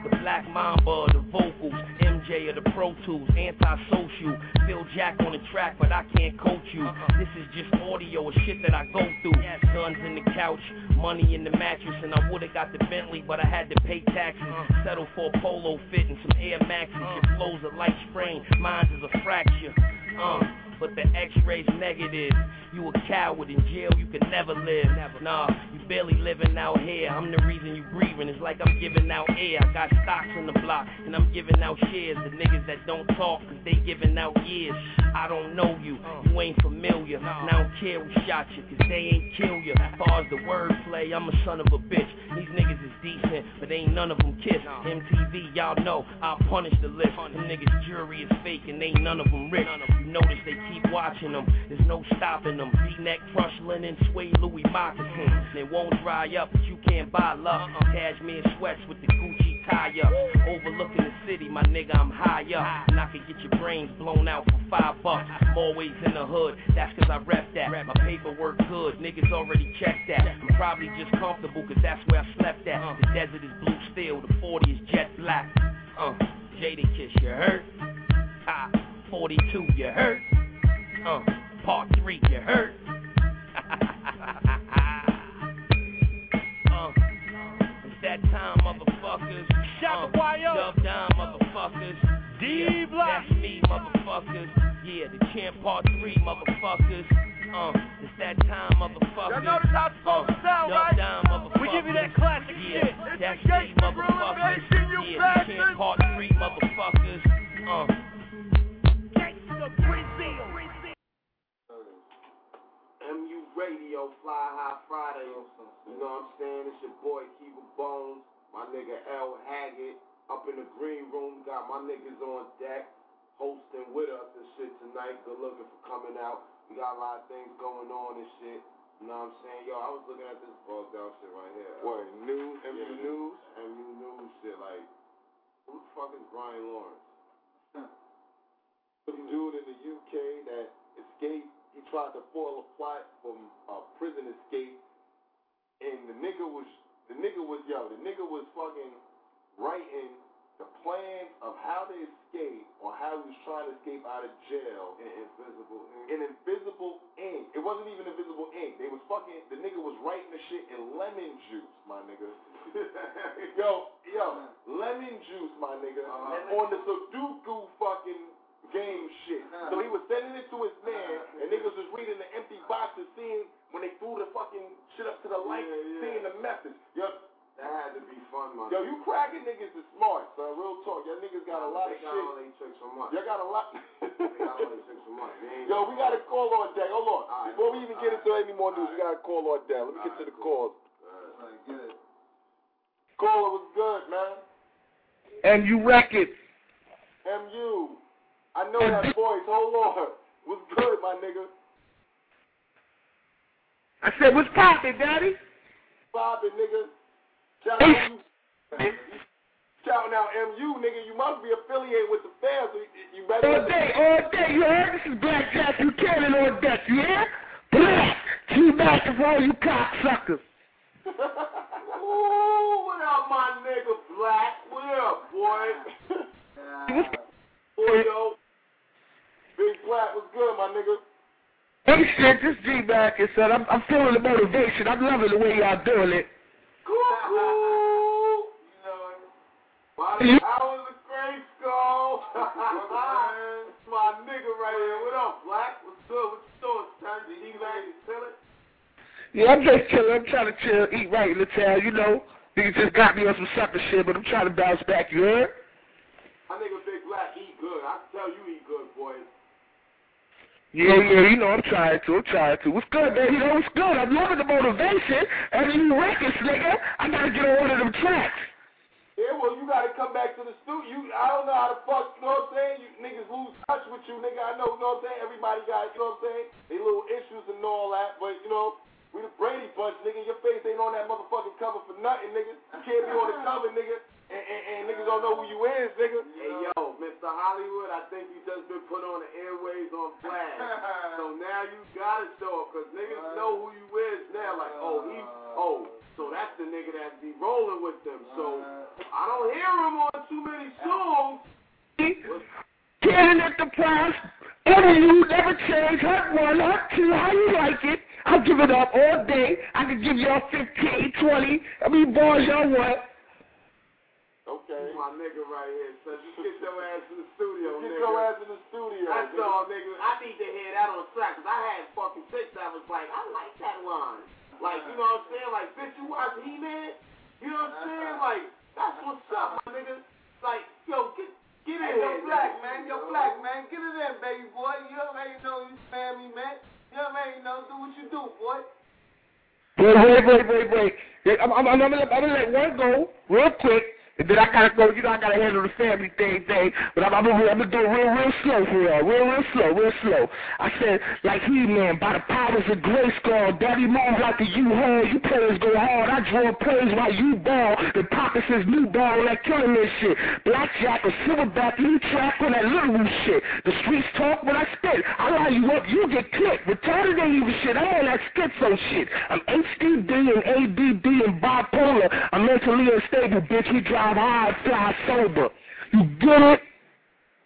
The Black Mamba, the vocals, MJ of the Pro Tools, anti-social. Phil Jack on the track, but I can't coach you. Uh-huh. This is just audio of shit that I go through. Guns in the couch, money in the mattress, and I would've got the Bentley, but I had to pay taxes. Uh-huh. Settle for a polo fit and some Air Maxes. Uh-huh. Your flow's a light sprain, mine's is a fracture. Uh, but the X-ray's negative. You a coward in jail, you can never live. Nah, you barely living out here. I'm the reason you breathing. It's like I'm giving out air. I got stocks in the block, and I'm giving out shares. The niggas that don't talk, cause they giving out years. I don't know you, you ain't familiar. And I don't care who shot you, cause they ain't kill you. As far as the word play, I'm a son of a bitch. These niggas is decent, but ain't none of them kiss. MTV, y'all know, I'll punish the list. Them niggas jury is fake, and ain't none of them rich. You notice they keep watching them, there's no stopping them. V-neck, crush linen, suede Louis moccasins. They won't dry up, but you can't buy love. Cashmere sweats with the Gucci tie up. Overlooking the city, my nigga, I'm high up. And I can get your brains blown out for five bucks. I'm always in the hood, that's cause I rep that. My paperwork good, niggas already checked that. I'm probably just comfortable cause that's where I slept at. The desert is blue steel, the 40 is jet black. Uh, Jada Kiss, you hurt? Ah, 42, you hurt? Uh, part 3, you hurt? [laughs] uh, it's that time, motherfuckers. Shout uh, Dub down, motherfuckers. D Block. That's me, motherfuckers. Yeah, the champ part 3, motherfuckers. Uh, it's that time, motherfuckers. Y'all notice how it's supposed to sound, right? down, motherfuckers. We give you that classic yeah, shit. That's It's the me, gangsta motherfuckers. you yeah, the bastards. champ part 3, motherfuckers. Uh, MU Radio, Fly High Friday. You know what I'm saying? It's your boy Kiva Bones, my nigga L Haggett. Up in the green room, got my niggas on deck, hosting with us and shit tonight. Good looking for coming out. We got a lot of things going on and shit. You know what I'm saying? Yo, I was looking at this bugged out shit right here. What, news? MU Yeah, news? MU news shit. Like, who the fuck is Brian Lawrence? [laughs] Some dude in the UK that escaped. He tried to foil a plot from a prison escape, and the nigga was the nigga was yo. The nigga was fucking writing the plan of how to escape or how he was trying to escape out of jail. In invisible ink. In invisible ink. It wasn't even invisible ink. They was fucking. The nigga was writing the shit in lemon juice, my nigga. [laughs] yo, yo, lemon juice, my nigga. Uh-huh. On the Sudoku fucking game shit. So he was sending it to his man, and niggas was reading the empty boxes, seeing when they threw the fucking shit up to the light, Yeah, yeah. seeing the message. Yo, That had to be fun, man. yo, you cracking niggas is smart, son. Real talk. Y'all niggas got a lot of They got all shit. they tricks from us. Y'all got a lot. They got all they tricks from us. Yo, we got a call on deck. Hold on. Alright. Before we even get into any more news, we got a call on deck. Let me get to the calls. Good. Caller was good, man. And you wreck it. MU. I know that voice. Hold on. Was good, my nigga. I said, what's poppin', daddy? Bobbing, nigga. Shout out you. Shouting out MU, nigga. You must be affiliated with the fans. so You, you better. All day, all day. You heard? This is Black Jack Buchanan on deck. You hear? Black. Two back for all you cocksuckers. [laughs] Ooh, what up, my nigga Black? What up, boy? boy, yo. Big Black was good, my nigga. Hey, shit, this G back and said, I'm, I'm feeling the motivation. I'm loving the way y'all doing it. Cuckoo. By the powers of grace, go. It's my nigga right here. What up, Black? What's good? What you doing? Time to eat back and chillin'? Yeah, I'm just chilling. I'm trying to chill, eat right in the town, you know. Niggas just got me on some sucker shit, but I'm trying to bounce back, you heard? My nigga Big Black eat good. I can tell you eat. Yeah, yeah, you know, I'm trying to, I'm trying to. What's good, man? You know, what's good? I'm loving the motivation. Every new records, nigga. I gotta get on one of them tracks. Yeah, well, you gotta come back to the studio. You, I don't know how the fuck, you know what I'm saying? You niggas lose touch with you, nigga. I know, you know what I'm saying? Everybody got, you know what I'm saying? They little issues and all that, but, you know, we the Brady bunch, nigga. Your face ain't on that motherfucking cover for nothing, nigga. You can't be on the cover, nigga, and, and, and niggas don't know who you is, nigga. Hey yo, Mr. Hollywood, I think you just been put on the airways on flag. [laughs] so now you gotta show up, cause niggas know who you is now. Like, oh, he, uh. oh, so that's the nigga that be rolling with them. So uh. I don't hear him on too many songs. Cannon at the price. Every you never change. Hut one, hut two, how you like it? I'll give it up all day. I can give y'all 15, 20. I mean, boys, y'all what? Okay. My nigga right here, so just get your ass in the studio, Get nigga. your ass in the studio. That's nigga. all, nigga. I need to hear that on track, cause I had fucking six that was like, I like that line. Like, you know what I'm saying? Like, bitch, you watch He-Man? You know what I'm saying? [laughs] Like, that's what's up, my nigga. Like, yo, get, get in Hey, here. yo, Black, man. Yo, Black, man. Get it in, baby boy. You already know you family, man. You already know. Do what you do, boy. Wait, wait, wait, wait, wait. Yeah, I'm, I'm, I'm, gonna, I'm gonna let one go real quick, and then I gotta go. You know, I gotta handle the family thing, thing. But I'm, I'm, gonna, I'm gonna do it real, real slow for y'all. Real, real slow, real slow. I said, like he man, by the powers of grace, God, Daddy moves like the U-Haul. You players go hard. I draw plays while you ball. The pockets is new ball, like killing this shit. Blackjack or silverback, you track on that little shit. The streets talk when I spit. I lie you up, you get clipped. Retarded ain't even shit. I'm on that schizo shit. I'm HDD and ADD and bipolar. I'm mentally unstable, bitch. We drive high, fly sober. You get it?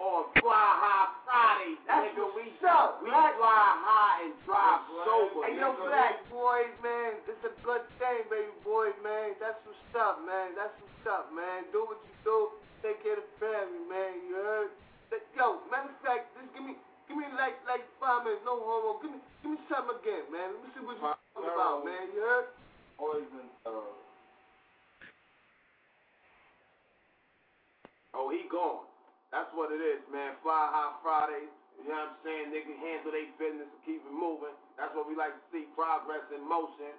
On Fly High Friday, nigga, we, we fly high and drive sober. Hey, yo, nigga. Black boys, man. It's a good thing, baby boy, man. That's what's up, man. That's what's up, man. Do what you do. Take care of the family, man. You heard? That- Yo, matter of fact, just give me, give me like, like five minutes. No homo. Give me, give me something again, man. Let me see what you talking about, man. You heard? Poison. Uh, Oh, he gone. That's what it is, man. Fly High Fridays. You know what I'm saying? Niggas handle their business and keep it moving. That's what we like to see. Progress in motion.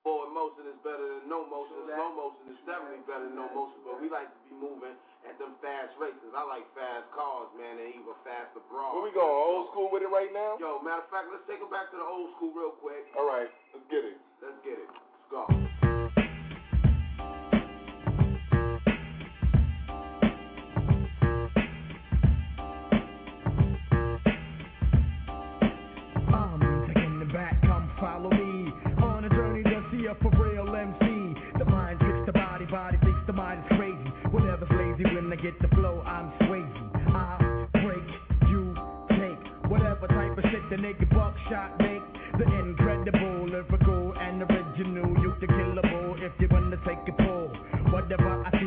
Forward motion is better than no motion. Slow motion is definitely better than no motion. But we like to be moving at them fast races. I like fast cars, man, and even fast abroad. where we going? Old school with it right now? Yo, matter of fact, let's take it back to the old school real quick. All right, let's get it. Let's get it. Let's go. shot make the incredible, lyrical, and original. You can kill a bull if you wanna take a pull. Whatever I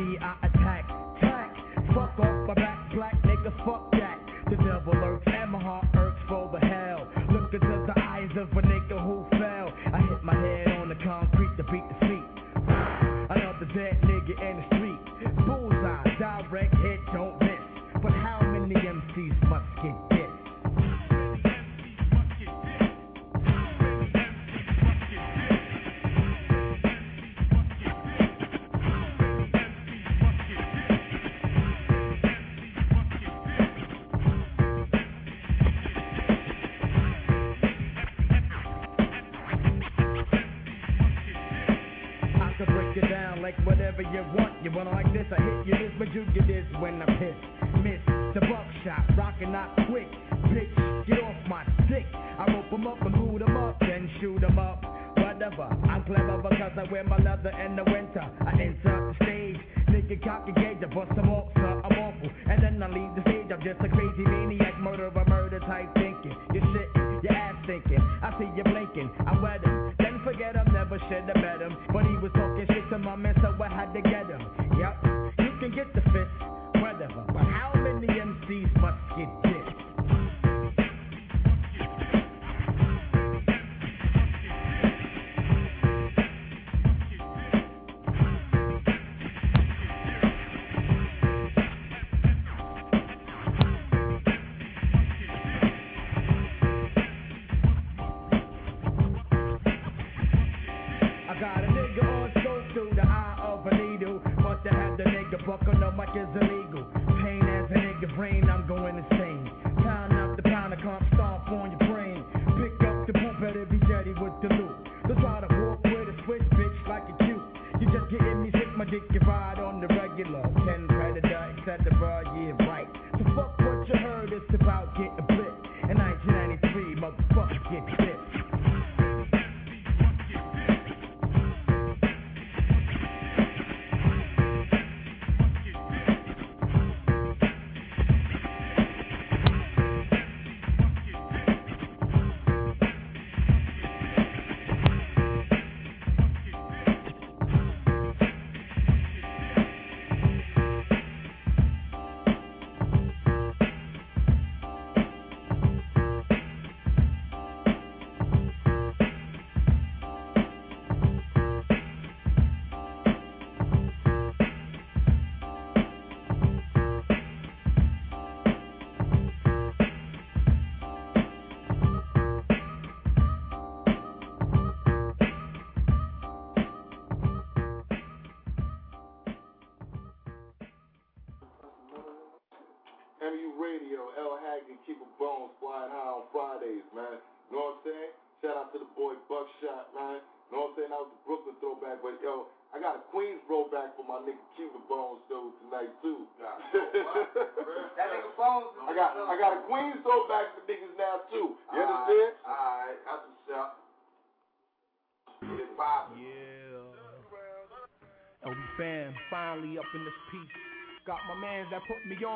You get.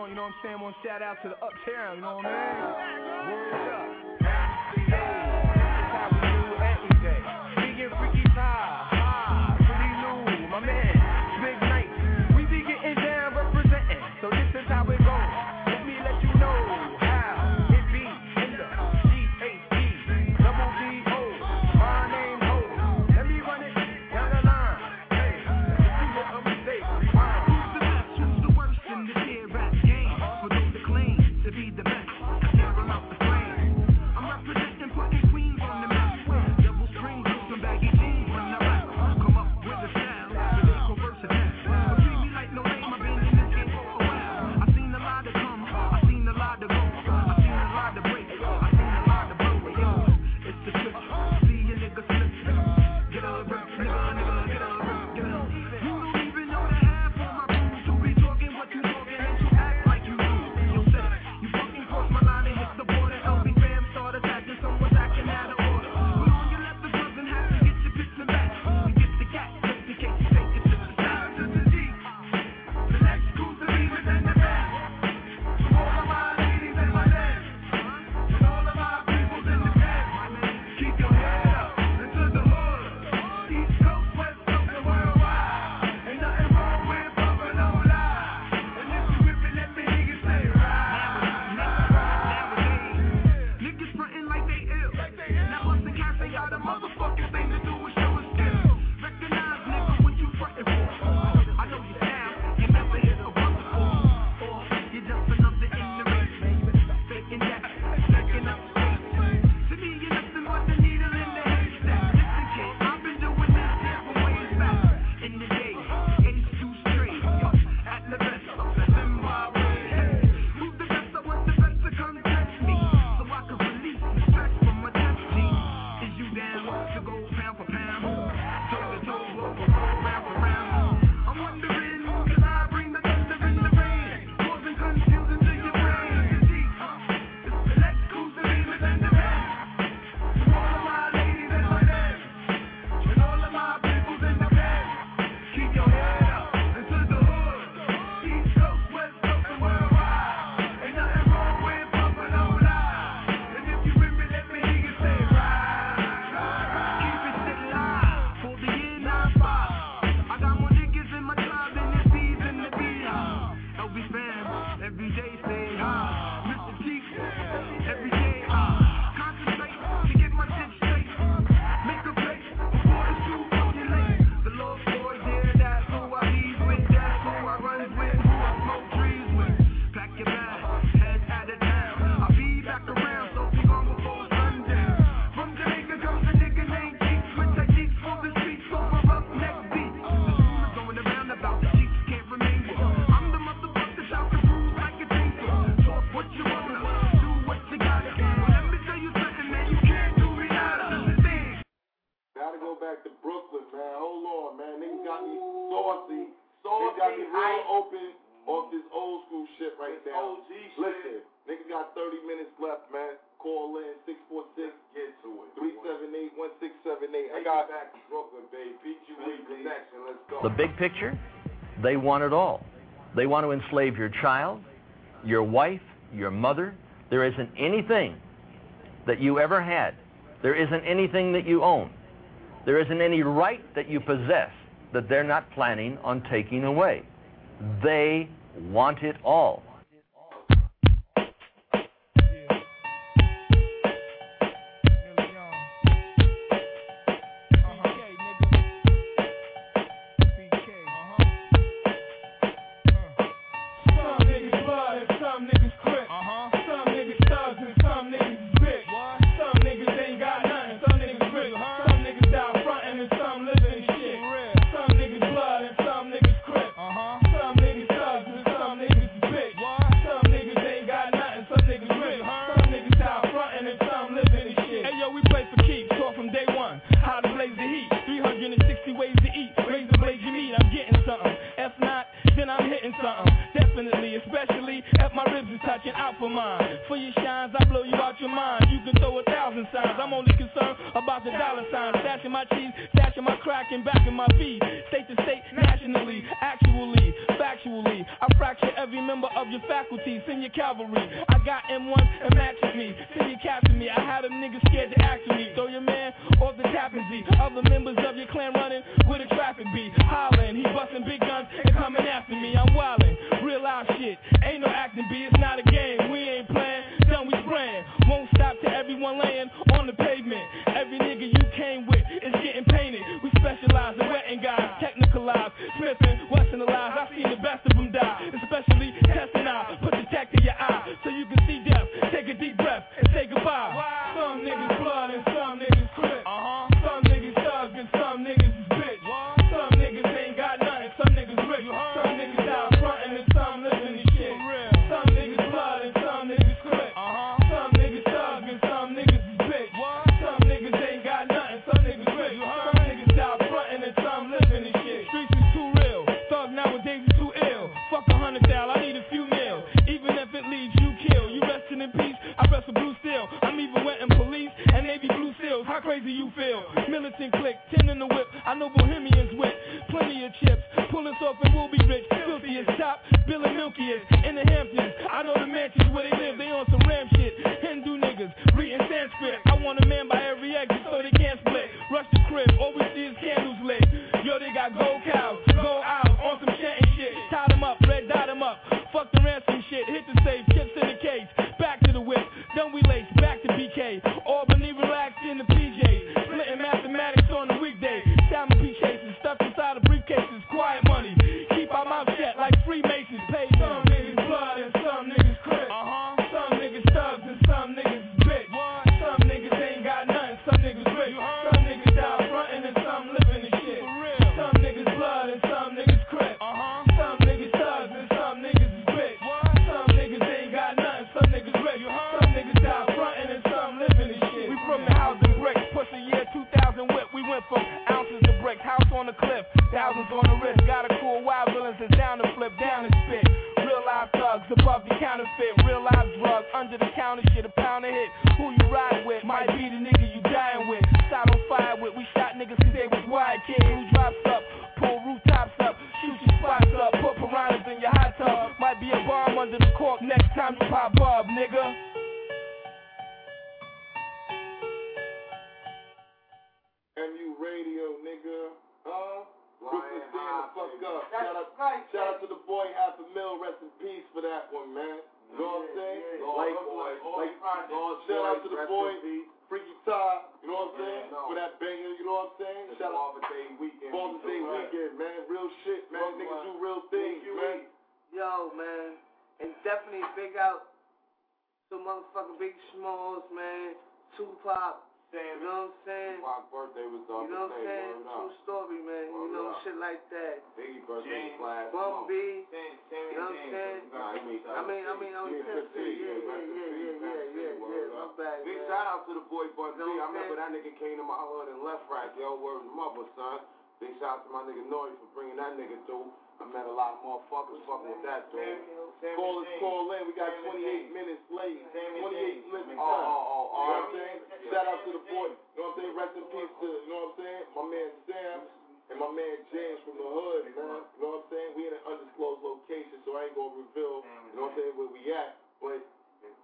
you know what I'm saying? One to shout out to the uptown, you know what I mean? Word up. big picture, they want it all. They want to enslave your child, your wife, your mother. There isn't anything that you ever had. There isn't anything that you own. There isn't any right that you possess that they're not planning on taking away. They want it all. shout out to the boy Bun no, I remember that nigga came to my hood and left right there where his mother, son. Big shout out to my nigga Noise for bringing that nigga through. I met a lot of motherfuckers fucking with that, dude. Call us, call in. We got 28 minutes late. 28 minutes. Oh, oh, oh. You know what I'm saying? Shout out to the boy. You know what I'm saying? Rest in peace to, you know what I'm saying? My man Sam and my man James from the hood, man. You know what I'm saying? We in an undisclosed location, so I ain't gonna reveal, you know what I'm saying, where we at. But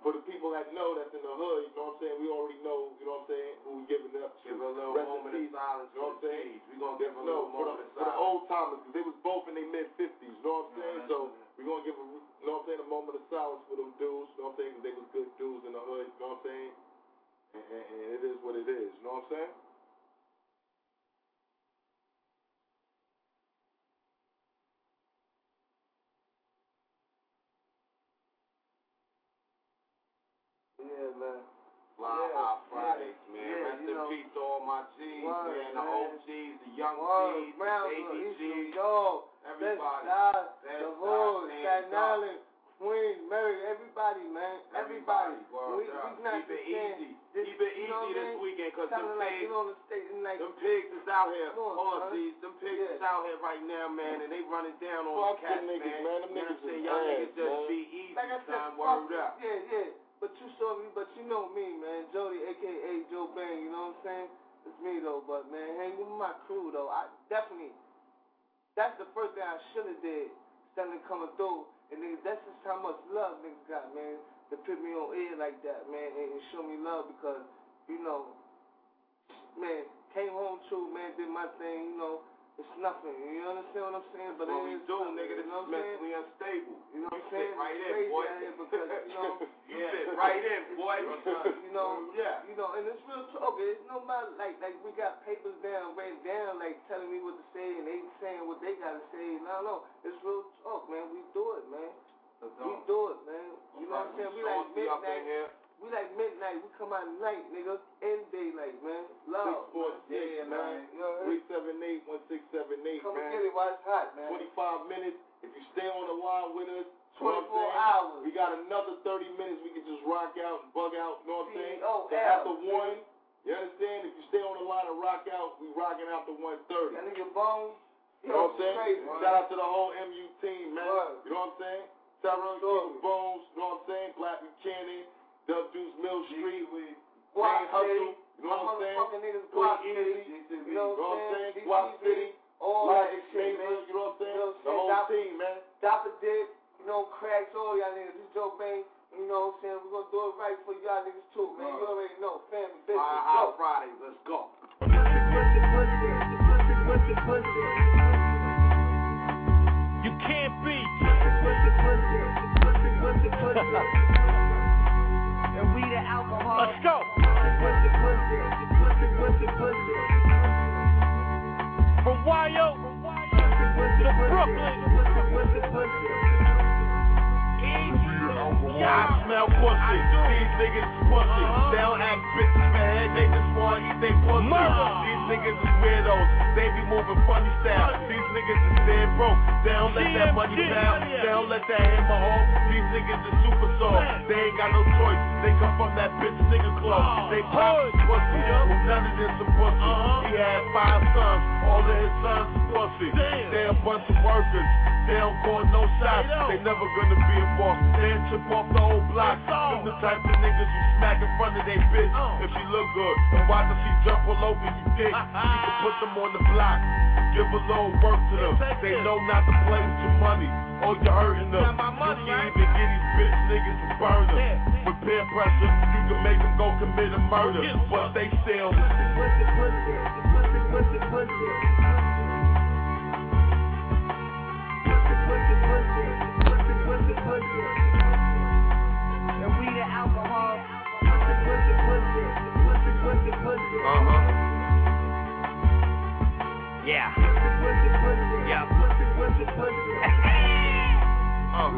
for the people that know that's in the hood, you know what I'm saying? We already know, you know what I'm saying, who we giving up to. Give a little Rest moment of silence, you know what I'm saying? We're going to give a little moment the, of silence. For the old timers, because they was both in their mid 50s, you know what I'm saying? So we're going to give a, you know what I'm saying, a moment of silence for them dudes, you know what I'm saying? Because they was good dudes in the hood, you know what I'm saying? And, and, and it is what it is, you know what I'm saying? G's, Word, man. The. OGs, the young Word, G's, the baby G's, York, everybody. Side, the Hood, Staten Island, Queens, Mary, everybody, man. Everybody. Word We, we not Keep it easy. this- Keep it you know easy this mean? weekend, 'cause them Kinda like, pigs, you know, the state like, them pigs is out here. On, All them pigs Yeah. is out here right now, man, and they running down on Fuck the cats, niggas, man. man. Them You know what I'm niggas is Y'all niggas just man. be easy, like I said, son. fuck Word up. Yeah, yeah. But you saw me, but you know me, man. Jody, aka Joe Bang, you know what I'm saying? It's me though, but man, hang with my crew though. I definitely that's the first thing I should have did. Instead of coming through. And niggas, that's just how much love niggas got, man. To put me on air like that, man, and, and show me love because, you know, man, came home true, man, did my thing, you know, it's nothing. You understand what I'm saying? But it we do, nigga. This you know is what I'm saying? mentally unstable. You know what I'm saying? right in, boy. out here because, you know, [laughs] fit [laughs] right in, boy. you know, [laughs] Yeah. you know, and it's real talk. It's nobody like like we got papers down, written down, like telling me what to say, and they saying what they gotta say. No, no, it's real talk, man. We do it, man. We do it, man. You know what I'm saying? We like Saucy up in midnight. We like midnight. We come out night, nigga, and daylight, man. Love, Six four man. six, yeah, man. You know what I Three seven eight one six seven eight, Come man. and get it while it's hot, man. Twenty five minutes. If you stay on the line with us, you know what I'm 24 hours. We got another thirty minutes. We can just rock out and bug out. You know what I'm saying? So after one, you understand? If you stay on the line and rock out, we rocking out to one thirty. That nigga Bones. You know what I'm saying? Crazy, Shout out to the whole MU team, man. Word. You know what I'm saying? Tyrone King Bones, you know what I'm saying? Black Buchanan, Dub Deuce Mill Street, Guap Main Hustle, City. you know what I'm saying? Motherfucking niggas Queen Guap Easy, City. You know what I'm saying? Guap DCC, City, all Black that shit, man. you know what I'm saying? You know what I'm The whole team, man. Dapper Dick, you know, cracks, all y'all niggas. This Joe Bang, you know what I'm saying? We're gonna do it right for y'all niggas too, man. You already know. Family business. Fly High Fridays. Let's go. You can't be. Let's go. From YO to Brooklyn. Yeah, I smell pussy. These niggas is pussy. They don't act bitches, man. They just want to eat they pussy. These niggas is weirdos. They be moving funny style. These niggas is dead broke. They don't let that money down. They don't let that hammer home. These niggas is super soft. They ain't got no choice. They come from that bitch nigga club. They pop pussy. Well, none of this some pussy. He had five sons. All of his sons is pussy. They a bunch of workers. They don't call no shots. They never gonna be a boss. They ain't chip off the whole block. Them the type of niggas you smack in front of they bitch if she look good. And watch her she jump all over you dick. You can put them on the block. Give a little work to them. They know not to play with your money. Or you're hurting them. Money, You can even get these bitch niggas to burn them. With peer pressure, you can make them go commit a murder. But they still. And Uh-huh. Yeah. Yeah. Uh,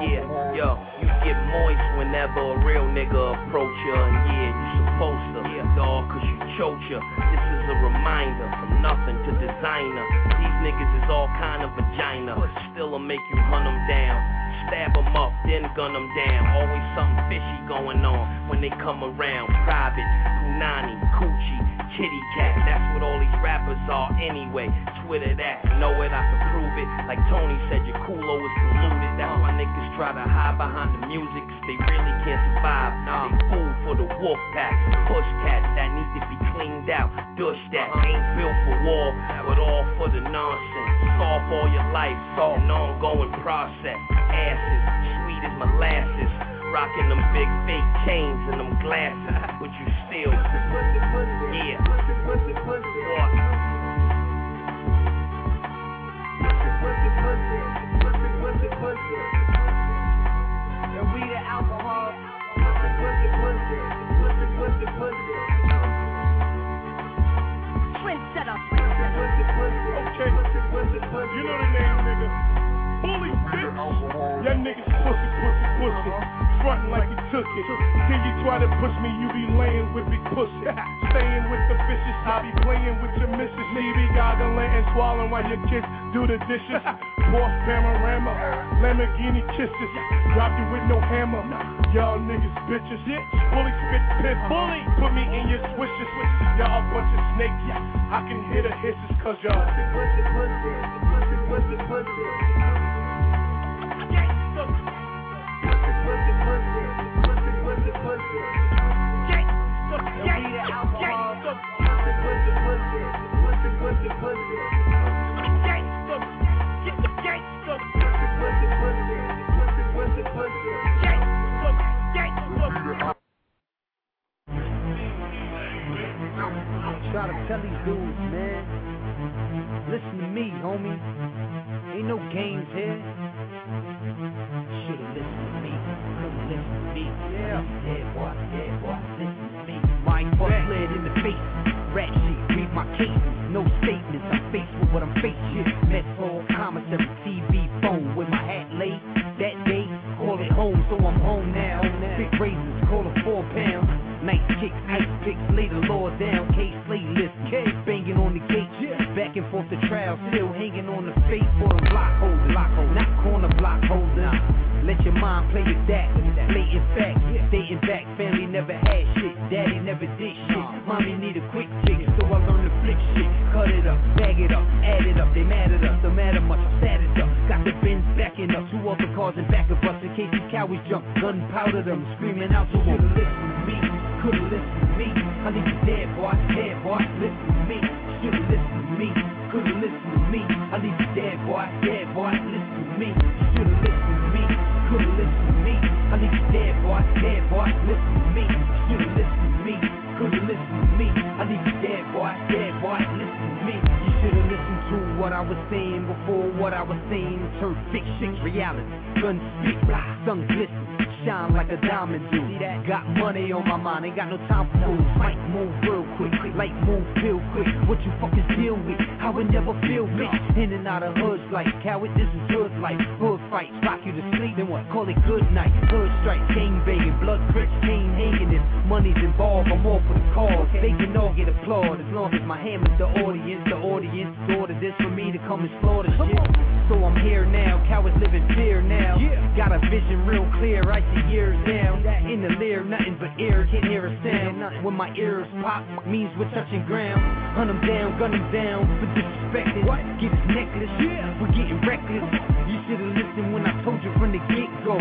[laughs] yeah, yo, you get moist whenever a real nigga approach you, and yeah, you supposed to, yeah, dog, cause you choke ya. This is a reminder from nothing to designer. These niggas is all kind of vagina, but still'll make you hunt 'em down. Stab 'em up, then gun 'em down. Always something fishy going on when they come around. Private, Punani, Coochie, Kitty Cat. That's what all these rappers are anyway. Twitter that, know it, I can prove it. Like Tony said, your culo is polluted. That's why niggas try to hide behind the music, cause they really can't survive. Nah, they food for the wolf pack. Push cats that need to be cleaned out. Dush that uh-huh. ain't built for war, but all for the nonsense. Soft all your life, an ongoing process chances, sweet as molasses. Rocking them big fake chains and them glasses, but you still, yeah. What? And we the alcohol. Pussy, pussy, pussy, pussy, pussy. Pussy, pussy, okay. pussy, pussy. You know the name, nigga. Bully. Y'all niggas pussy, pussy, pussy. Frontin' like you took it. Till you try to push me, you be laying with big pussy. Staying with the fishes, I be playing with your missus. Me be goggling and swallowing while your kids do the dishes. Porsche panorama, Lamborghini kisses. Drop you with no hammer. Y'all niggas bitches. Bully spit pit. Bully put me in your swishes. Y'all a bunch of snakes. I can hear the hisses cause y'all pussy, pussy, pussy, pussy, pussy. Pussy, Try to tell these dudes, man. Listen to me, homie. Ain't no games here. Me. Yeah. Yeah, boy. Yeah, boy. Listen to me. Mind fuck in the face. Rat shit, read my case. No statements. I'm with what I'm with. Mess hall, commissary, TV, phone with my hat laid. That day, call it home, so I'm home now. Big razors, call it four pounds. Nice kicks, ice picks, lay the law down. Case slay list, K banging on the gate. Back and forth the trial, still hanging on the face for the block holder. Not corner block holder. Let your mind play with that. Blatant fact, dating back, family never had shit. Daddy never did shit. Mommy need a quick fix, so I learned to flick shit. Cut it up, bag it up, add it up. They mad at us, don't matter much. I'm sad as up. Got the bins backing up, two other cars in back of us in case these cowards jump. Gunpowder them, screaming out to them. Listen to me, could've listened to me. I need you dead, boy, dead, boy. Listen to me, should've listened to me. Could've listened to me. I need you dead, boy. Boy. Listen to me, should've listened to me. Could've listened to me. I need you dead, boy, dead, boy. Listen to me. You should've listened to what I was saying before what I was saying turned fiction reality. Gun speak, blah, sun glisten, shine like a diamond do. Got money on my mind, ain't got no time for fools. Might move real quick, like move real quick. What you fuckers deal with? I would never feel rich. In and out of hoods like coward, this is hood life. Hood fights, rock you to sleep, then what? Call it good night. Hood strike, gang banging, blood grits, chain hanging. If money's involved, I'm all for the cause. They can all get applaud as long as my hammer's the audience. The audience ordered this for me to come and slaughter shit. So I'm here now, cowards live in fear now. Got a vision real clear, I see years down. In the leer, nothing but air, can't hear a sound. When my ears pop, means we're touching ground. Hunt down, gun 'em down for disrespecting. Get his necklace, yeah. we're getting reckless. You should've listened when I told you from the get-go.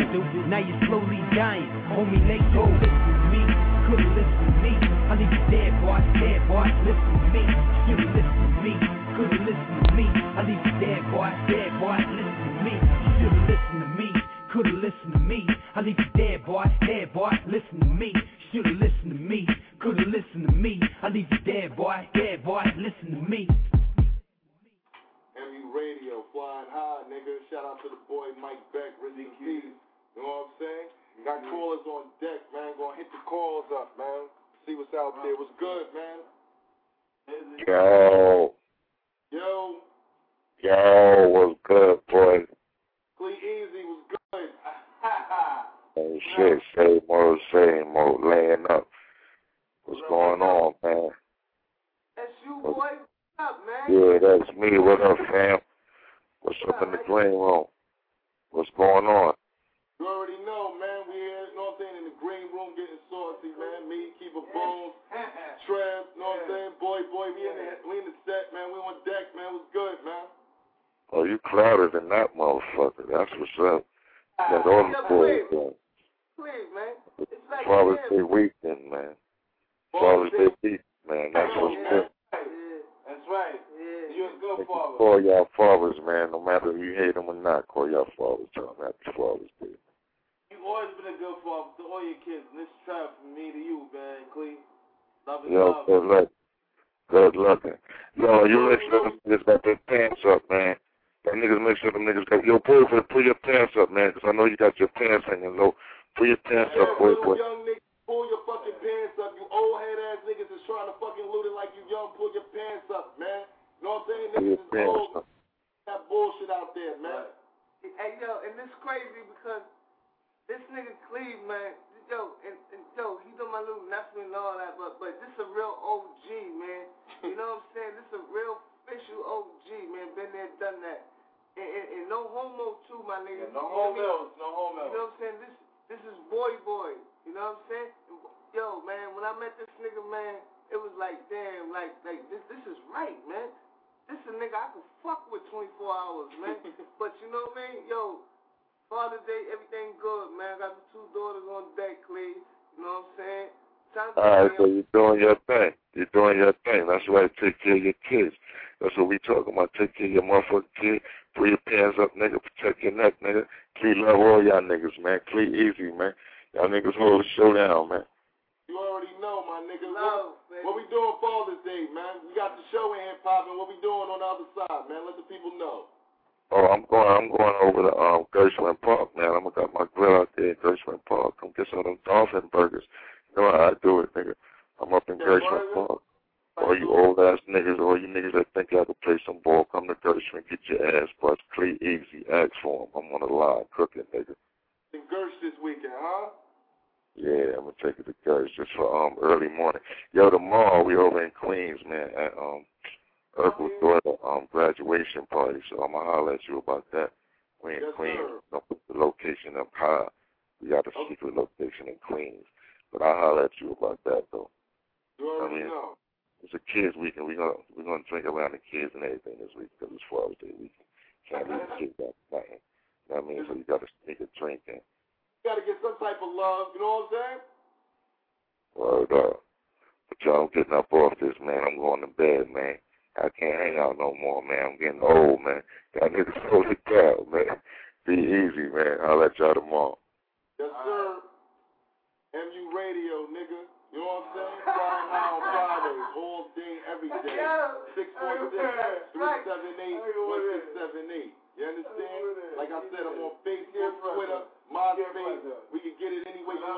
Now you're slowly dying, homie, oh. let go. Listen to me, could've listened to me. I leave you dead, boy, dead, boy. Listen to me, should've listened to me. Could've listened to me. I need you dead, boy, dead, boy. Listen to me, should've listened to me. Could've listened to me. I need you dead, boy, dead, boy. Listen to me,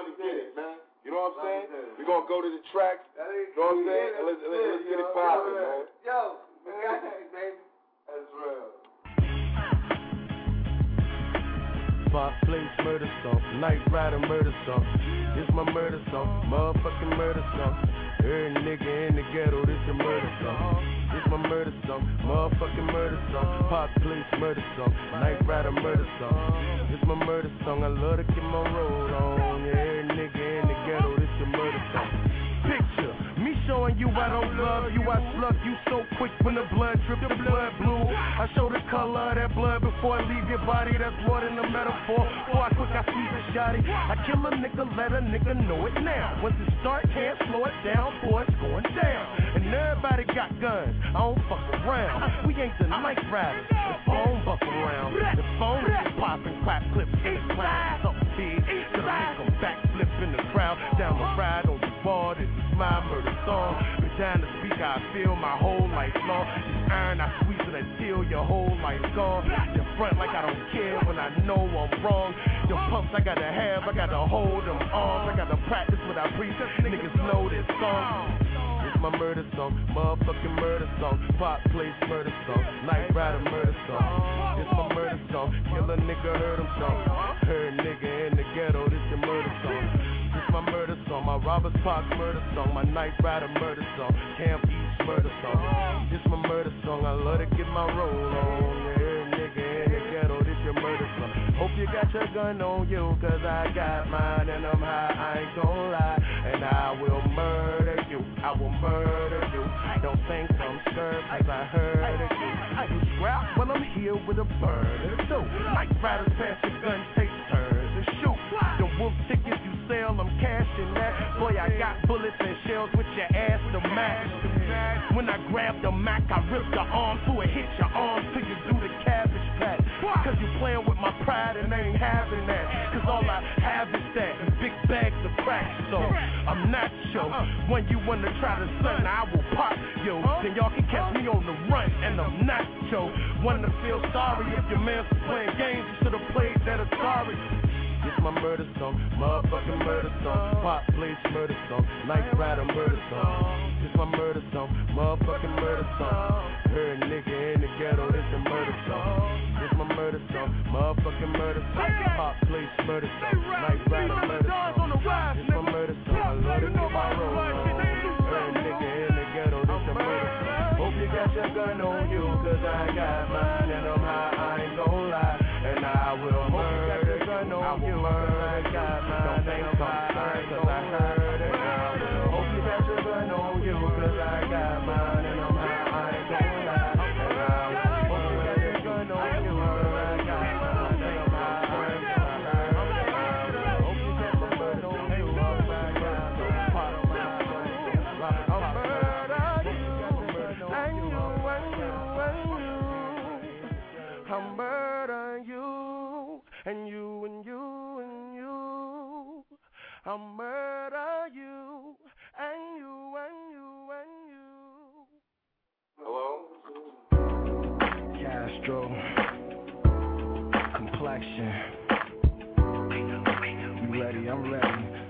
get it any way you want to get it, man. You know what I'm saying? We're going to go to the tracks. You know what I'm saying? And let's, let's, let's get it popping, man. Yo, man, [laughs] baby. That's real. Pop place murder song, night rider murder song. This my murder song, motherfucking murder song. Every nigga in the ghetto, this a murder song. This my murder song, motherfucking murder song. Pop place murder song, night rider murder song. This my murder song, I love to keep my road on. You I don't love you, I slug you so quick when the blood drip, the blood blue. I show the color of that blood before I leave your body. That's more than a metaphor. Before I quick, I sweep a shotty. I kill a nigga, let a nigga know it now. Once it start, can't slow it down, boy, it's going down. And everybody got guns, I don't fuck around. We ain't the night riders, the phone buck around. The phone is popping, clap clips in the cloud. Something big, till I come backflip in the crowd. Down the ride on bar, this is my murder song. To speak I feel my whole life long. This iron, I squeeze it until your whole life's gone. You front like I don't care when I know I'm wrong. The pumps I gotta have, I gotta hold them arms. I gotta practice what I preach. Niggas know this song. My murder song, motherfucking murder song. Pop place murder song, night rider murder song. It's my murder song, kill a nigga, heard him song. Heard nigga in the ghetto, this your murder song. My Roberts Park murder song, my night rider murder song, Camp East murder song. This my murder song, I love to get my roll on. Yeah, nigga in the ghetto, this your murder song. Hope you got your gun on you, cause I got mine and I'm high, I ain't gon' lie. And I will murder you, I will murder you. Don't think I'm scared, cause I heard of you. You scrap, well I'm here with a burner too. Night riders pass your gun, take I'm cashing that. Boy, I got bullets and shells with your ass to match. When I grab the Mac, I rip the arm through it, hit your arm till you do the cabbage patch. Cause you playing with my pride and ain't having that. Cause all I have is that big bags of crack. So I'm not sure when you wanna try to sun, I will pop yo. Then y'all can catch me on the run and I'm not yo. Wanna feel sorry if your man's playing games, you should've played that Atari. It's my murder song, motherfucking murder song. Pop, please, murder song. Night Rider, murder song. It's my murder song, motherfucking murder song. Heard nigga in the ghetto, it's a murder song. It's my murder song, motherfucking murder song. Pop, please, murder song. Night Rider, murder song. It's my murder song, I love to get my roll on. Nigga in the ghetto, it's a murder song. Hope you got your gun on you, cause I got mine. and you and you and you. I'll murder you and you and you and you. Hello? Castro. Complexion. You ready? I'm ready.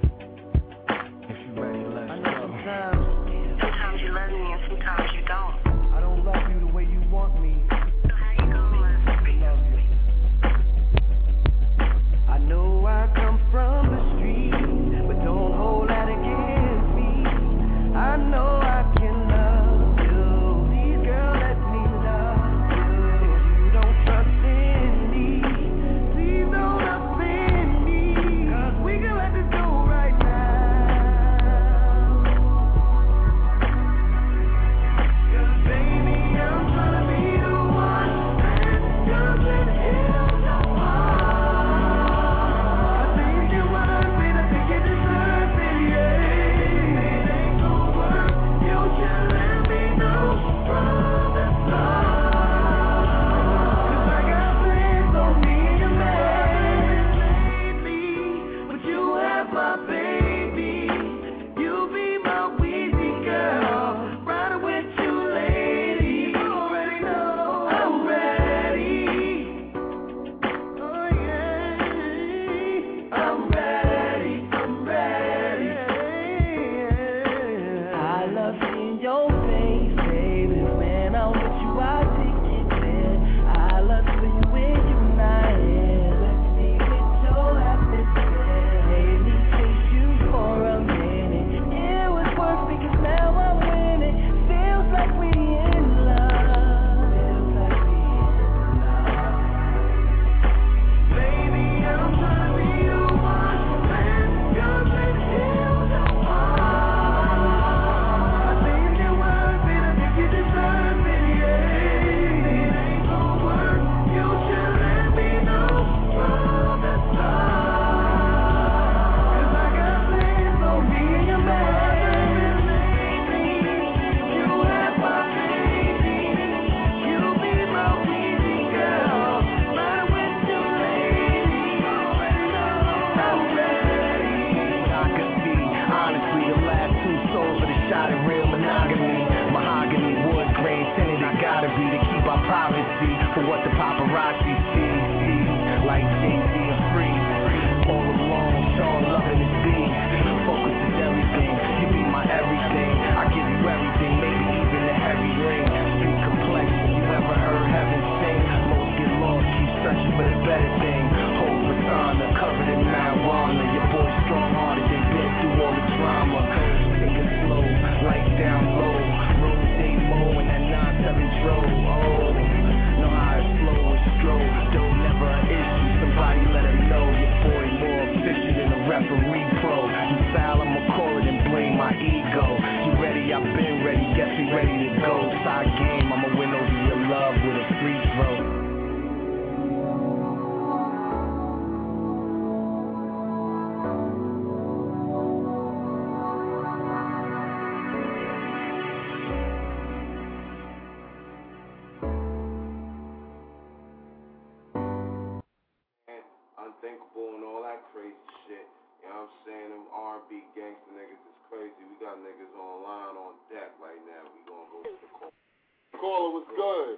Caller, what's good?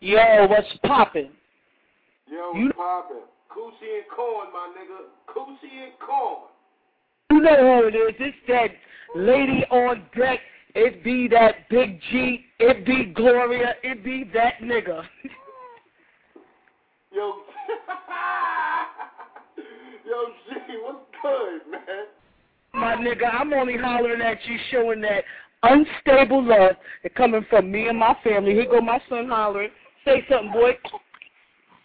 Yo, what's poppin'? Yo, what's you... poppin'? Coochie and corn, my nigga. Coochie and corn. You know who it is. It's that lady on deck. It be that Big G. It be Gloria. It be that nigga. [laughs] Yo, [laughs] yo, G, what's good, man? My nigga, I'm only hollering at you, showing that unstable love that coming from me and my family. Here go my son hollering. Say something, boy.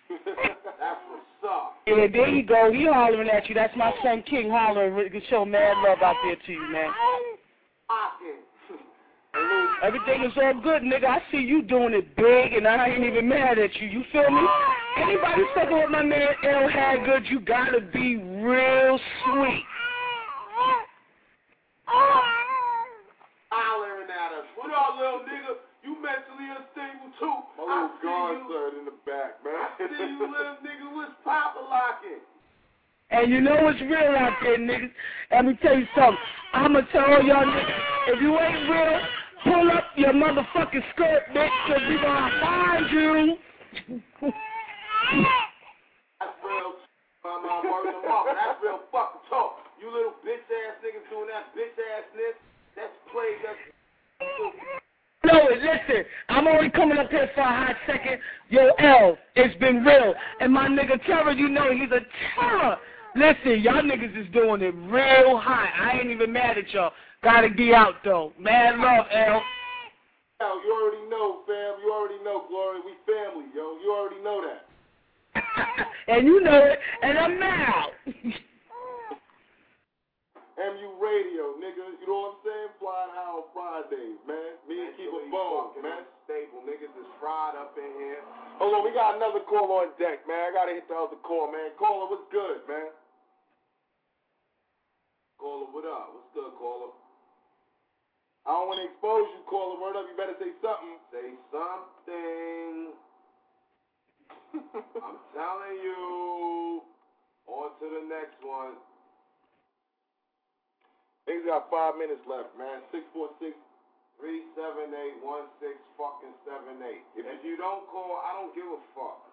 [laughs] That's what's up. Yeah, there you go. He hollering at you. That's my son King hollering. Show mad love out there to you, man. Everything is all good, nigga. I see you doing it big, and I ain't even mad at you. You feel me? Anybody fucking with my man L Haggood, you gotta be real sweet. Oh, Hollering at us. What up, little nigga? You mentally unstable too. My I little see you. godson in the back, man. I see you, [laughs] little nigga. What's papa locking? And you know what's real out there, niggas. Let me tell you something. I'ma tell all y'all niggas, if you ain't real, pull up your motherfucking skirt, bitch, cause we gonna find you. That's real. My mom word them up. That's real fucking talk. You little bitch ass niggas doing that bitch assness. That's play. That's. No, listen, I'm only coming up here for a hot second. Yo, L, it's been real. And my nigga Terror, you know he's a terror. Listen, y'all niggas is doing it real hot. I ain't even mad at y'all. Gotta be out though. Mad love, L. You already know, fam. You already know, Glory. We family, yo. You already know that. [laughs] and you know it, and I'm out. [laughs] MU Radio, nigga. You know what I'm saying? Flying high on Fridays, man. Me and Keep a Bone, man. Stable niggas is fried up in here. Oh, Hold on, we got another call on deck, man. I gotta hit the other call, man. Caller, what's good, man? Caller, what up? What's good, caller? I don't want to expose you, caller. Word up, you better say something. Say something. [laughs] I'm telling you. On to the next one. Niggas got five minutes left, man. Six four six. Three seven eight one six fucking seven eight. If you don't call, I don't give a fuck.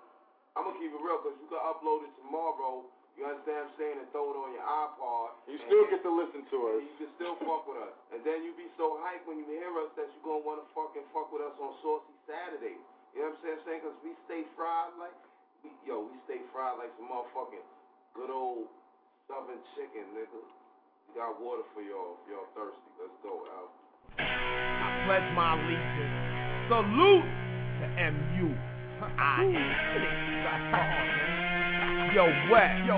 I'm gonna keep it real because you can upload it tomorrow. You understand what I'm saying? And throw it on your iPod. You still get to listen to us. You can still fuck with us. And then you be so hyped when you hear us that you gonna wanna fucking fuck with us on Saucy Saturday. You know what I'm saying? Because we stay fried like, we, yo, we stay fried like some motherfucking good old southern chicken, nigga. We got water for y'all if y'all thirsty. Let's go, Al. I pledge my allegiance. Salute to MU. I am. Yo, what? Yo,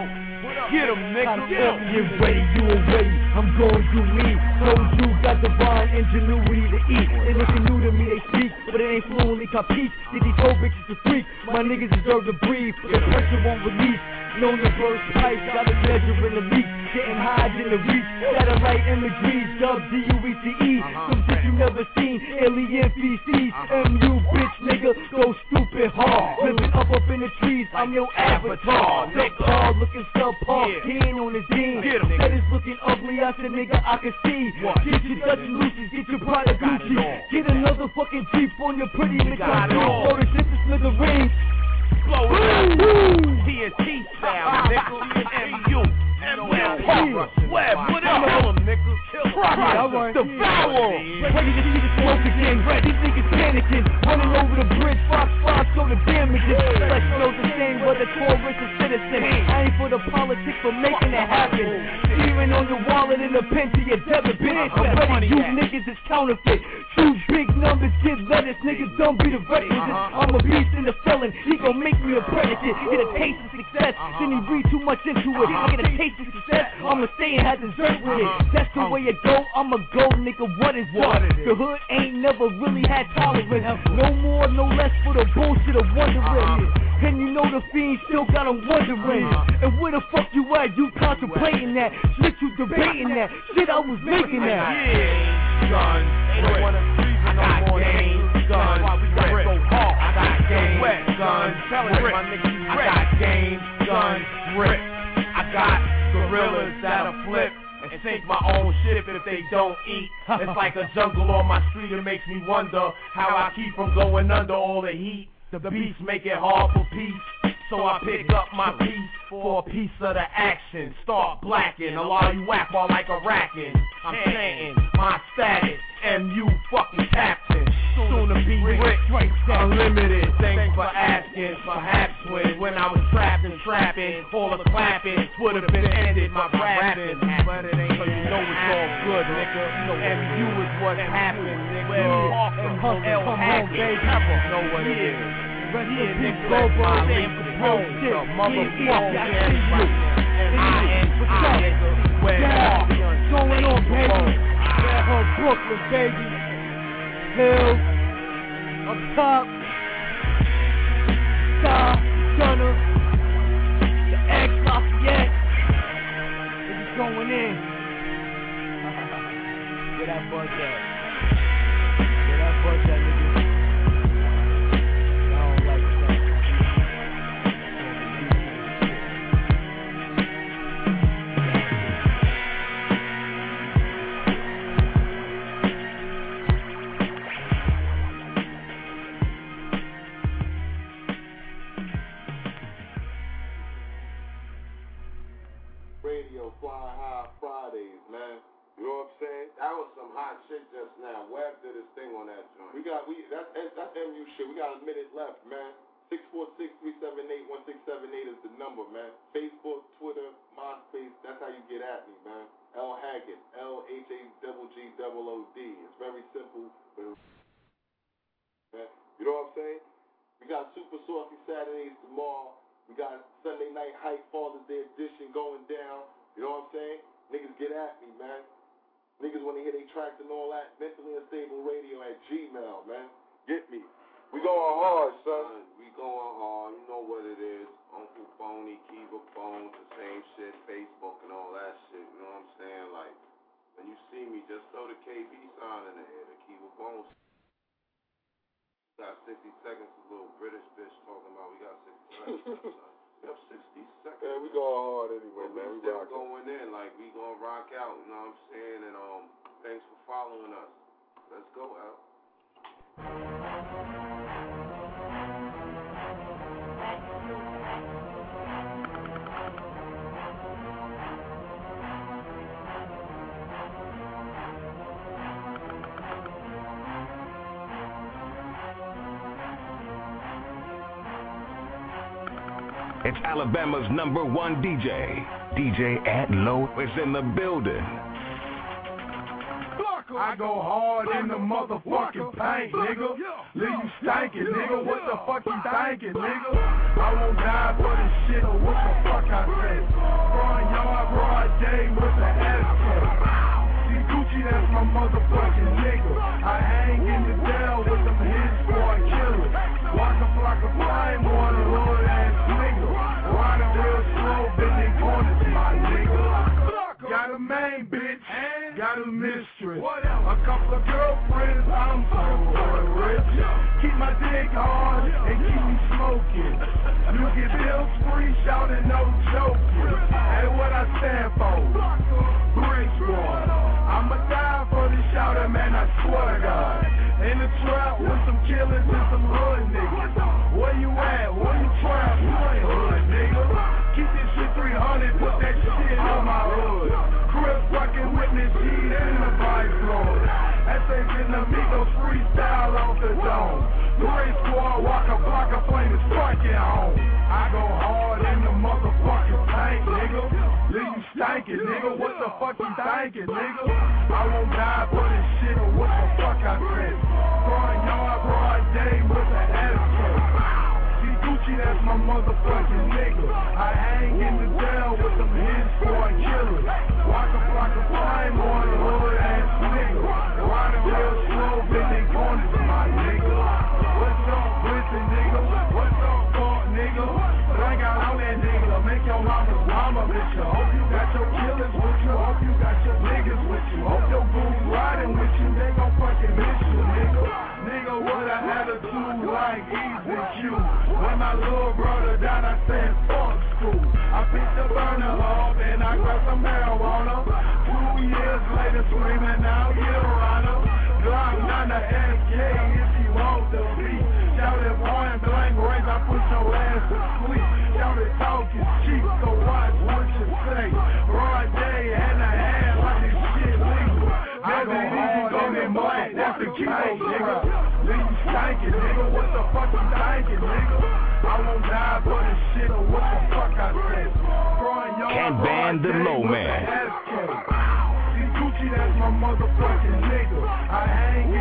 get him, nigga. Get him. Get ready, you already. I'm going to me. Told you got divine ingenuity to eat. And if you're new to me, they speak, but it ain't fluently compete. Did these whole bitches to freak? My niggas deserve to breathe. The pressure won't release. Known to burst pipes, got a pleasure in the leak. Getting high in the reach. Satellite imagery, dub D-U-E-T-E. Some shit you never seen. Alien feces. M-U, bitch, nigga. Go stupid hard. Living up up in the trees. I'm your avatar. Subpar, looking subpar. He ain't on his team. Said it's looking ugly. I said, nigga, I can see. Get your Dutch and Lucy's, get your Prada Gucci. Get another fucking Jeep on your pretty nigga. Throw the shit to smithereens. Blow it up. TNT style, nigga. MU. Web, what up? Kill him, nigga. Devour. Ready to see the smoke again. These niggas panicking, running over the bridge. Fox five, so the damages. Flesh knows the same, whether tourist or citizen. I ain't for the politics, for making it happen. Steering on your wallet in a pen to your debit bitch. Already you niggas is counterfeit. Two big numbers, give letters, niggas don't be the requisite. I'm a beast and a felon. He gon' make me a predicate. Get a taste of success, then he read too much into it. I get a taste of success, I'ma stay and have dessert with it. That's the way it go. I'ma go, nigga. What is what? The hood ain't never really had tolerance. No more, no less for the bullshit of wondering. And you know the fiend still got got 'em wondering. Uh-huh. And where the fuck you at? You contemplating that? Shit, you debating that? Shit, I was making that. Yeah, son. They don't wanna reason no more. Game, son. Why we gotta go hard? I got game, wet, son. Tell my nigga, I got game, son. Grip. I got gorillas that'll flip and sink my own ship if they don't eat. [laughs] It's like a jungle on my street. It makes me wonder how I keep from going under all the heat. The beats make it hard for peace. So I pick up my piece for a piece of the action. Start blacking, a lot of you whack while like a racking. I'm saying my status, MU fucking captain. Soon to be rich, unlimited. Thanks for asking. Perhaps when when I was trapped and trapping, all the clapping would have been ended. My rapping, but it ain't. So you know it's all good, nigga. you is what happened, nigga. And hustle, L come home, baby. know what it is. Rest in peace, nigga, Bobo. my Sam name Capone, is shit. the motherfucking Yeah, I yes, see you. right. And I am I, nigga, where Yeah, the what's going on, baby? Hook, Brooklyn, baby. Up top. Star, Gunner, the X Lafayette. Niggas going in. [laughs] Where that buzz at? Thing on that joint. We got we that's that's MU shit. We got a minute left, man. Six four six three seven eight one six seven eight is the number, man. Facebook, Twitter, MySpace. That's how you get at me, man. L Haggood, L H A double G double O D. It's very simple, but man. You know what I'm saying? We got Super Saucy Saturdays tomorrow. We got Sunday Night Hype Father's Day edition going down. You know what I'm saying? Niggas get at me, man. Niggas want to hear they tracks and all that. Mentally unstable radio at Gmail, man. Get me. We going hard, son. We going hard. You know what it is. Uncle Boney, Kiva Phones, the same shit. Facebook and all that shit. You know what I'm saying? Like, when you see me, just throw the KB sign in the air. The Kiva Phones. Got 60 seconds. A little British bitch talking about we got 60 seconds. [laughs] we 60 seconds. Man, we going hard anyway, But man. we We still going in, like we gonna rock out, you know what I'm saying? And um, thanks for following us. Let's go out. It's Alabama's number one DJ. DJ at Low is in the building. I go hard in the motherfucking paint, nigga. Leave you stankin', nigga. What the fuck you thinking, nigga? I won't die for this shit or what the fuck I said. Front yard, broad day with the SK. See Gucci, that's my motherfucking nigga. I hang in the Dell Main bitch, got a mistress. A couple of girlfriends, I'm so rich. Keep my dick hard and keep me smoking. You get bills free, shouting no joking. Hey, what I stand for? Squad. I'ma die for this shouter, man, I swear to God. In the trap with some killers and some hood niggas. The Migos freestyle off the dome. Great squad, Waka Flocka Flame is fucking home. I go hard in the motherfucking tank, nigga. Leave you stankin', nigga. What the fuck you thinking, nigga? I won't die for this shit or what the fuck I said. Front yard, broad day with the SK. See Gucci, that's my motherfucking nigga. I hang in the jail with them his boy killers. Walk a block of flame on flying easy Q. When my little brother died, I said, fuck school. I picked the burner off and I got some marijuana. Two years later, screaming out, Your Glock 9 to SK if you want the beat. Shout Shouted one blank range, I put your ass to sleep. Shout it, talk is cheap, so watch what you say. Broad day and a half, like this shit legal. I don't even go in black, that's the key, nigga. Leave you stankin', nigga. What the fuck you thinking, nigga? I won't die for this shit or what the fuck I said. Can't ban the low man. See Gucci, that's my motherfucking nigga. I hang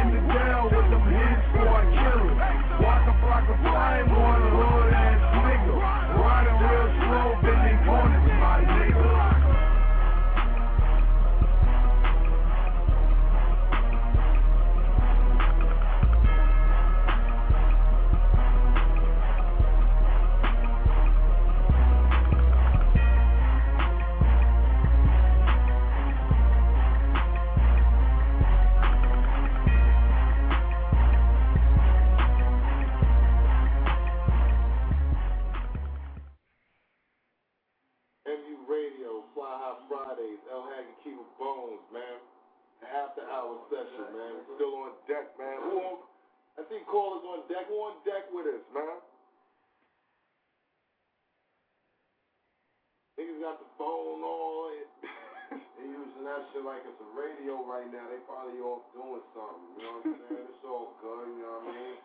after hour session, man. Still on deck, man. Who on, I see callers on deck. Who on deck with us, man? Niggas got the phone on. [laughs] they using that shit like it's a radio right now. They probably off doing something. You know what I'm [laughs] saying? it's all good, you know what I mean?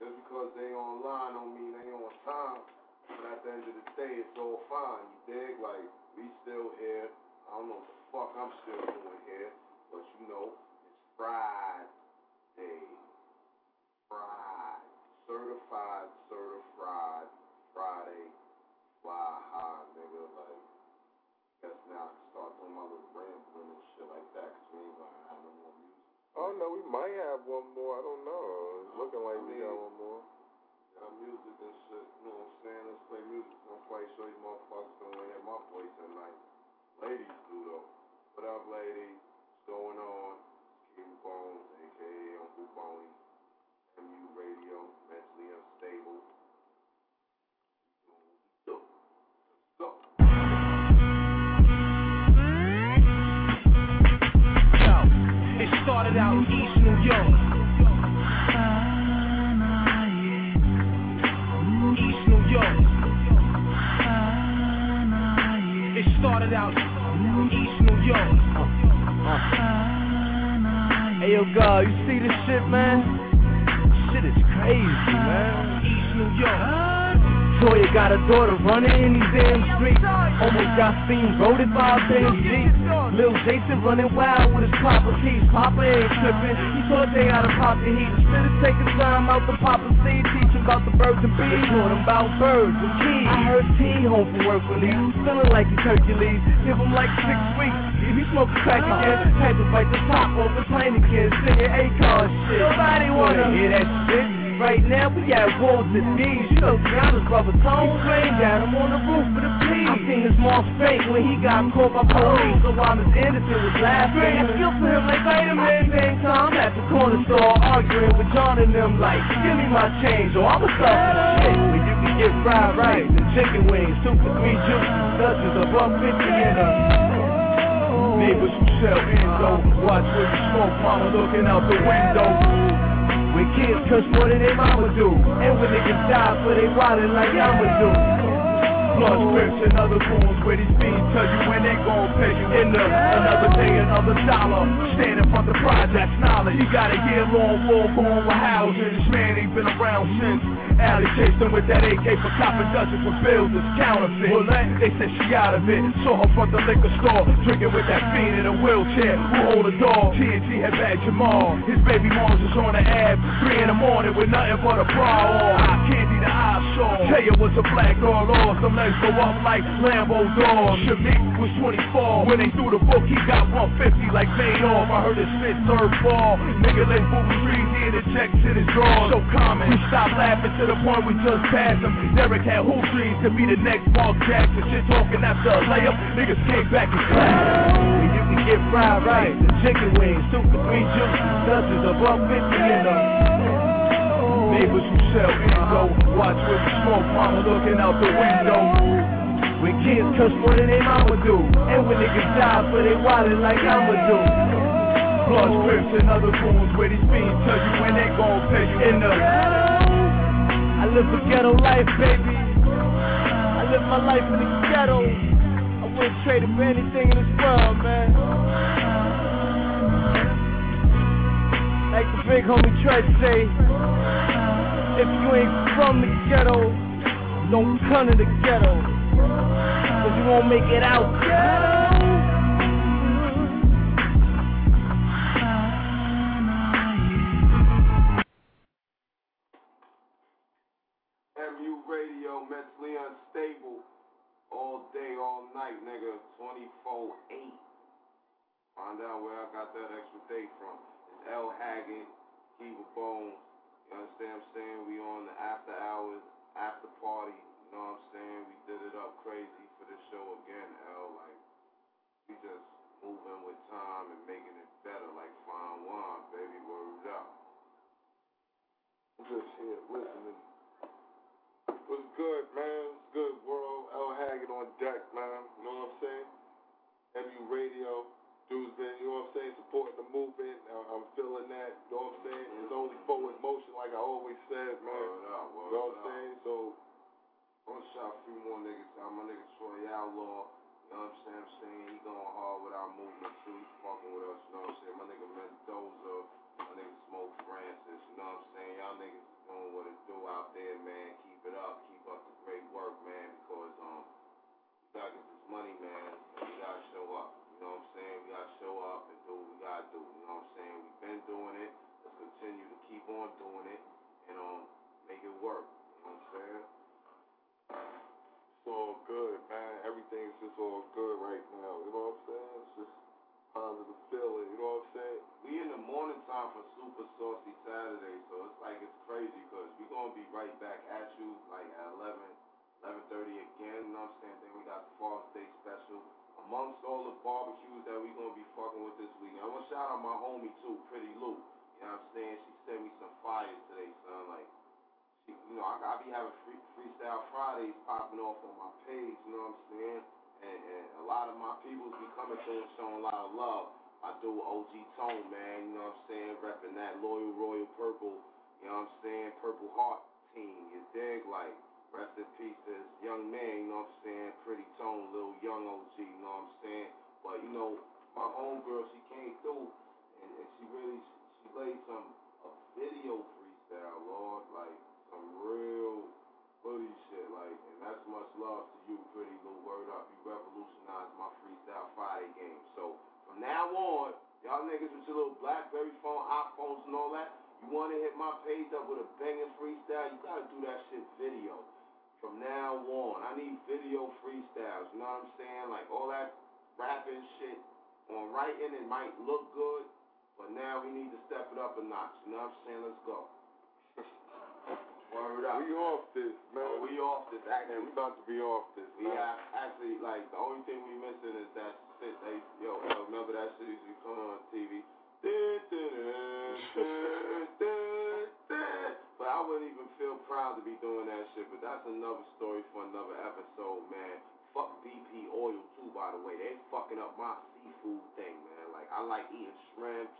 Just because they online don't mean they on time. But at the end of the day, it's all fine. You dig? Like, we still here. I don't know what the fuck I'm still doing here. But you know, it's Friday. Friday. Certified, certified Friday. Fly high, nigga. Like, guess now I can start doing my little rambling and shit like that. Cause we ain't gonna have no more music. Oh no, we might have one more. I don't know. It's looking like we got one more. Got music and shit, you know what I'm saying? Let's play music. I'm quite sure you motherfuckers to hear my voice tonight. Ladies do though. What up, lady? Going on? King Bones, aka Uncle Boney. MU Radio, mentally unstable. Go. It started out East New York. East New York. It started out Hey yo, God, you see this shit, man? Shit is crazy, man. East New York. Toya got a daughter running in these damn streets. Almost got seen roaded by a damn Jeep. Lil Jason running wild with his Papa keys. Papa ain't tripping. He taught they how to pop the heat. Instead of taking time out to pop a seed, teach him about the birds and bees. Taught him about birds and keys. I heard T home from work release. Feeling like he's Hercules. Give him like six weeks. He smoking crack again, to bite the top off the plane again. Singing A-Card shit. Nobody wanna hear that shit. Right now we at wolves and bees. You know Brianna's brother Tone Flame got him on the roof of the peas. I seen his mom fake when he got caught by police. So while Miss Anderson was laughing, I feel for him like vitamin. Same time at the corner store arguing with John and them like, give me my change or I'ma suffer the shit. When you can get fried rice and chicken wings, two for three juices, dozens of up 50 in a Neighbors who sell endo, watch where you smoke, mama looking out the window. When kids cuss more than they mama do. And when niggas die for they wildin' like I'ma do. Blood scripts and other fools where these fiends tell you when they gon' pay you in the another day, another dollar. Stand in front of projects, knowledge. You got a year long war going with housing. This man ain't been around since. Alley chased him with that AK for copping dozens with bills that's counterfeit. Well, they said she out of it. Saw her front the liquor store, drinking with that fiend in a wheelchair who hold a dog. TNT had bad Jamal. His baby moms was on the ab, three in the morning with nothing but a bra on. Eye candy, the eye saw. Taya was a black girl lost. Them legs go up like Lambo doors. Shamik was 24. When they threw the book, he got 150 like Madoff. I heard his fifth third ball. Nigga let booby trees in the check to the draw. So common. We stopped laughing to the point we just passed him. Derek had hoop dreams to be the next Mark Jackson. Shit talking after a layup. Niggas came back and clapped. You can get fried rice and chicken wings, two for three juices, dozens of up 50 in them. Neighbors who sell endo, watch where you smoke, mama looking out the window. When kids cuss more than they mama do, and when niggas die for they wildin' like I'ma do. Blood scripts and other fools where these fiends tell you when they gon' pay you in the. I live a ghetto life, baby. I live my life in the ghetto. I wouldn't trade it for anything in this world, man. Like the big homie Tread say, if you ain't from the ghetto, don't come to the ghetto. Cause you won't make it out ghetto. Mentally unstable. All day, all night, nigga. 24 8. Find out where I got that extra day from. L. Haggood, Kiva Bones. You understand what I'm saying? We on the after hours, after party. You know what I'm saying? We did it up crazy for this show again, L. Like, we just moving with time and making it better like fine wine, baby. Word up. Just here listening. What's good, man? What's good, world? L. Haggood on deck, man. You know what I'm saying? MU Radio. Dudes been, you know what I'm saying, supporting the movement. I'm feeling that. You know what I'm saying? It's only forward motion, like I always said, man. Word up, word You know what I'm saying? So, I'm gonna shout a few more niggas out. My nigga Troy Outlaw, you know what I'm saying? I'm saying he going hard with our movement too. He fucking with us, you know what I'm saying? My nigga Mendoza, my nigga Smoke Francis, you know what I'm saying? Y'all niggas doing what it do out there, man. Keep it up, keep up the great work, man, because um we gotta get this money, man, we gotta show up. You know what I'm saying? We gotta show up and do what we gotta do. You know what I'm saying? We've been doing it. Let's continue to keep on doing it and um make it work. You know what I'm saying? it's all good, man. Everything's just all good right now. You know what I'm saying? It's just positive feeling. You know what I'm saying? We in the morning time for Super Saucy Saturday, so it's like it's crazy because we gonna be right back at you like at 11, 11:30 again. You know what I'm saying? Then we got the Father's Day special. Amongst all the barbecues that we gonna be fucking with this weekend, I want to shout out my homie too, Pretty Lou. You know what I'm saying? She sent me some fires today, son. Like, she, you know, I, I be having free, freestyle Fridays popping off on my page. You know what I'm saying? And, and a lot of my people be coming to and showing a lot of love. I do OG Tone, man, you know what I'm saying? Repping that loyal, royal purple, you know what I'm saying? Purple Heart team, you dig? Like, rest in peace this young man, you know what I'm saying? Pretty Tone, little young OG, you know what I'm saying? But, you know, my homegirl, she came through and, and she really, she laid some, a video freestyle, Lord, like, some real hoodie shit, like, and that's much love to you, Pretty little word up. You revolutionized my freestyle Friday game. So, from now on, y'all niggas with your little Blackberry phone, iPhones and all that, you want to hit my page up with a banging freestyle, you got to do that shit video. From now on, I need video freestyles, you know what I'm saying? Like, all that rapping shit on writing, it might look good, but now we need to step it up a notch, you know what I'm saying? Let's go. [laughs] Word up. We off this, man. Oh, we off this. Actually, we about to be off this, we man. have actually like the only thing we missing is that shit. They yo, yo remember that shit used to be coming on TV. [laughs] But I wouldn't even feel proud to be doing that shit. But that's another story for another episode, man. Fuck BP oil too, by the way. They fucking up my seafood thing, man. Like I like eating shrimps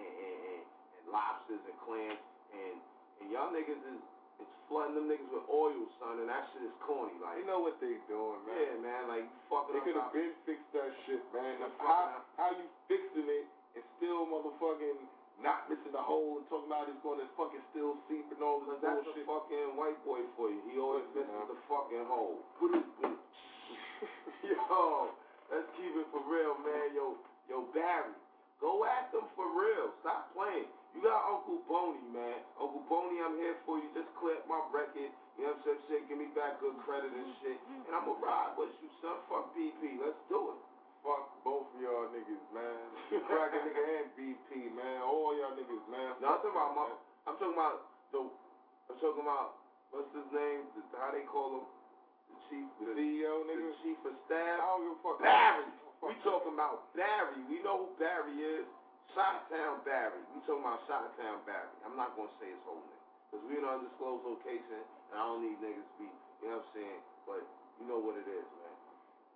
and, and, and, lobsters and clams and and y'all niggas is is flooding them niggas with oil, son, and that shit is corny. Like You know what they doing, man. yeah, man, like you fucking They could have been fixed that shit, man. How, how you fixing it and still motherfucking not missing the hole and talking about it's going to fucking still seep and all this that's bullshit? a fucking white boy for you. He always misses man. the fucking hole. Put it, put it. Yo, let's keep it for real, man. Yo, yo, Barry, go at them for real. Stop playing. You got Uncle Boney, man. Uncle Boney, I'm here for you. Just clear my record. You know what I'm saying? Shit, give me back good credit and shit. And I'm going to ride with you, son. Fuck BP. Let's do it. Fuck both of y'all niggas, man. Cracker nigga and BP, man. All y'all niggas, man. No, I'm talking about my, I'm talking about the, I'm talking about, what's his name? The, how they call him? The chief, the, CEO, nigga. the chief of staff. I don't give a fuck. Barry. We talking about Barry. We know who Barry is. Shot-town Barry. We talking about Shot-town Barry. I'm not going to say his whole name. Because we in an undisclosed location, and I don't need niggas to be, you know what I'm saying? But you know what it is,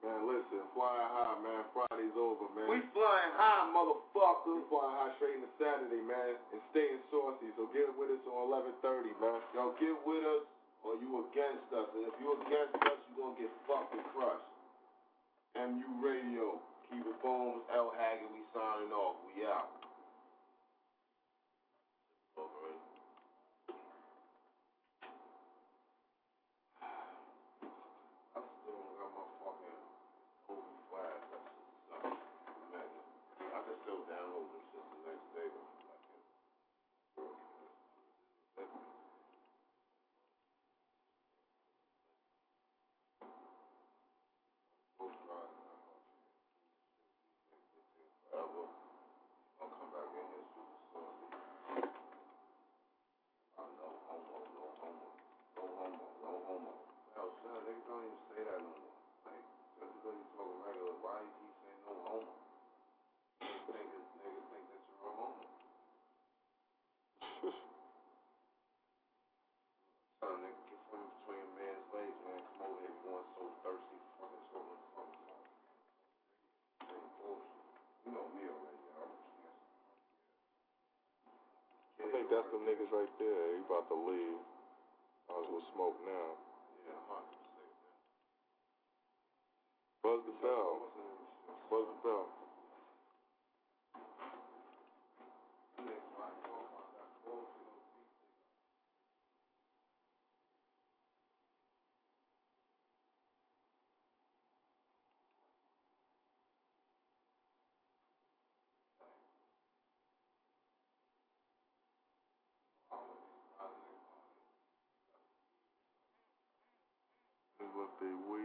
man. Listen, flying high, man. Friday's over, man. We flying high, motherfucker. We flying high straight into Saturday, man, and staying saucy. So get with us on 11:30, man. Yo, get with us, or you against us. And if you against us, you to get fucking crushed. MU Radio. Keep it bones. L. Haggood, we signing off. We out. That's the niggas right there. He about to leave. I was with Smoke now. Yeah, I'm about to say that. Buzz the bell. Buzz the bell. Is what they weed.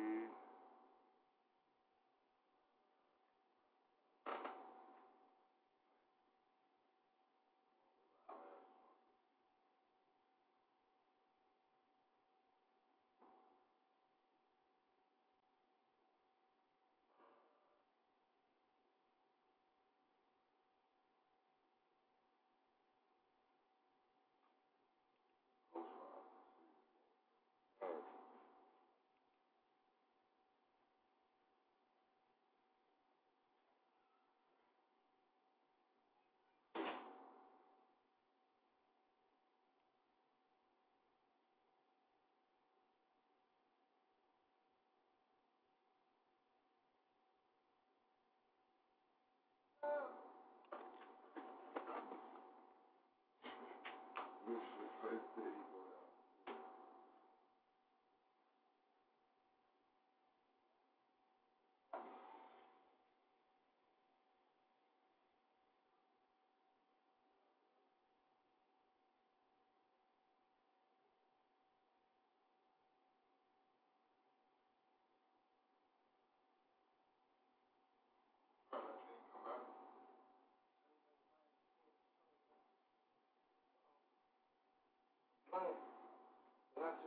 Spirit.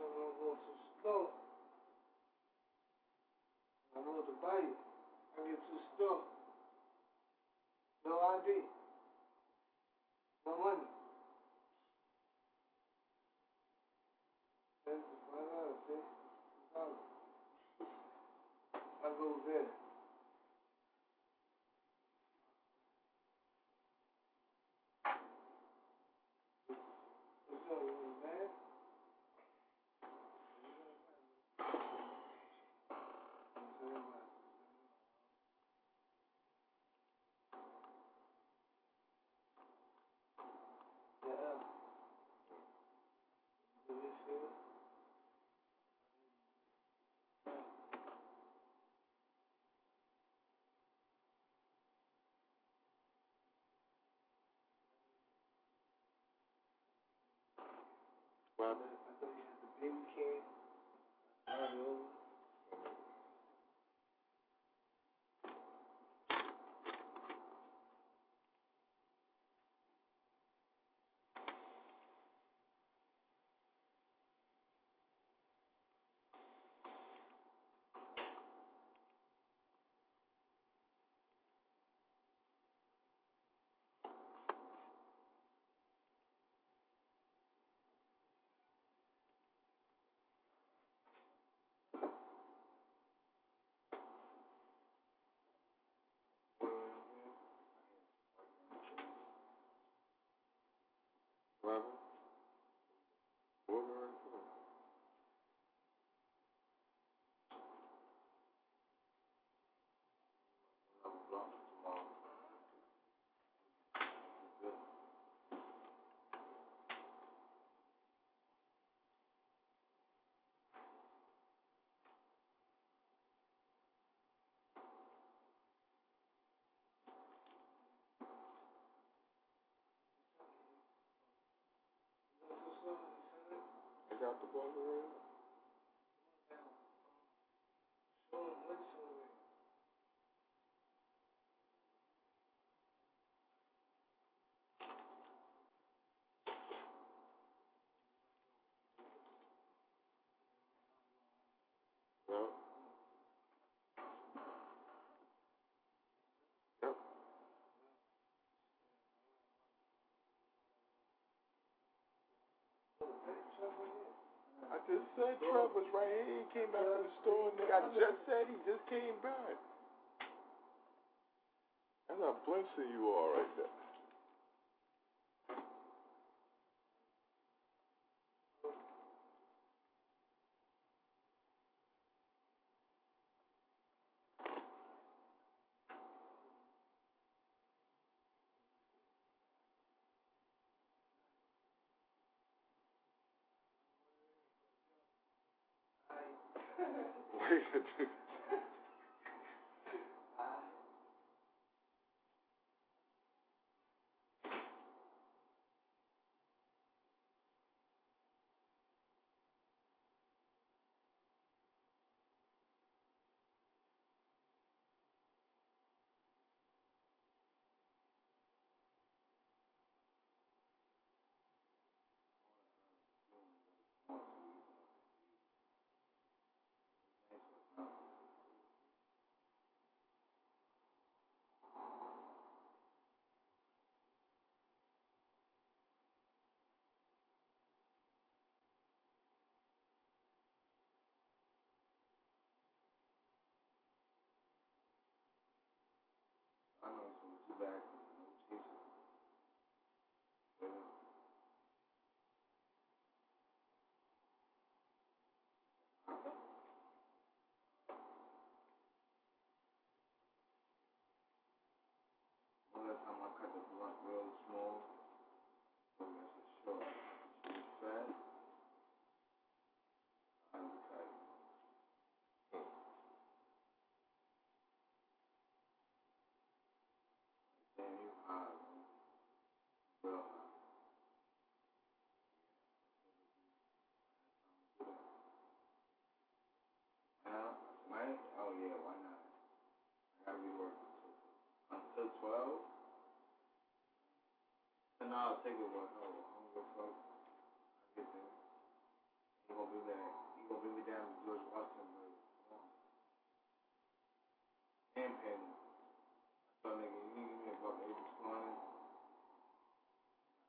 Going to store. I want to buy. I get to store. No ID. No money. That's the find out, see? I go there. What's up, little man? Yeah. Do you feel? What I thought you had the baby can. Already over. What happened? What were we for? I'm drunk tomorrow. Good. Got the buzz already. Show him what's over Yep. Yep. I just said Trev was right here. He came back from the store, nigga. I just said he just came back. That's how blimpsy you are right there. way to do real small. That's for sure. now I'll take it was no hunger fuck. I get there. He gonna bring me he gonna bring me down to George Washington like um, and Penny. I thought nigga, you ain't even about eighty twenty.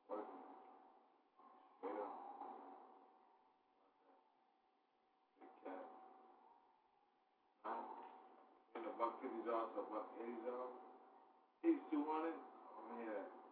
Working. Straight up. Big cat. Nine. And buck fifties off a buck eighties off. He's two hundred. Oh yeah.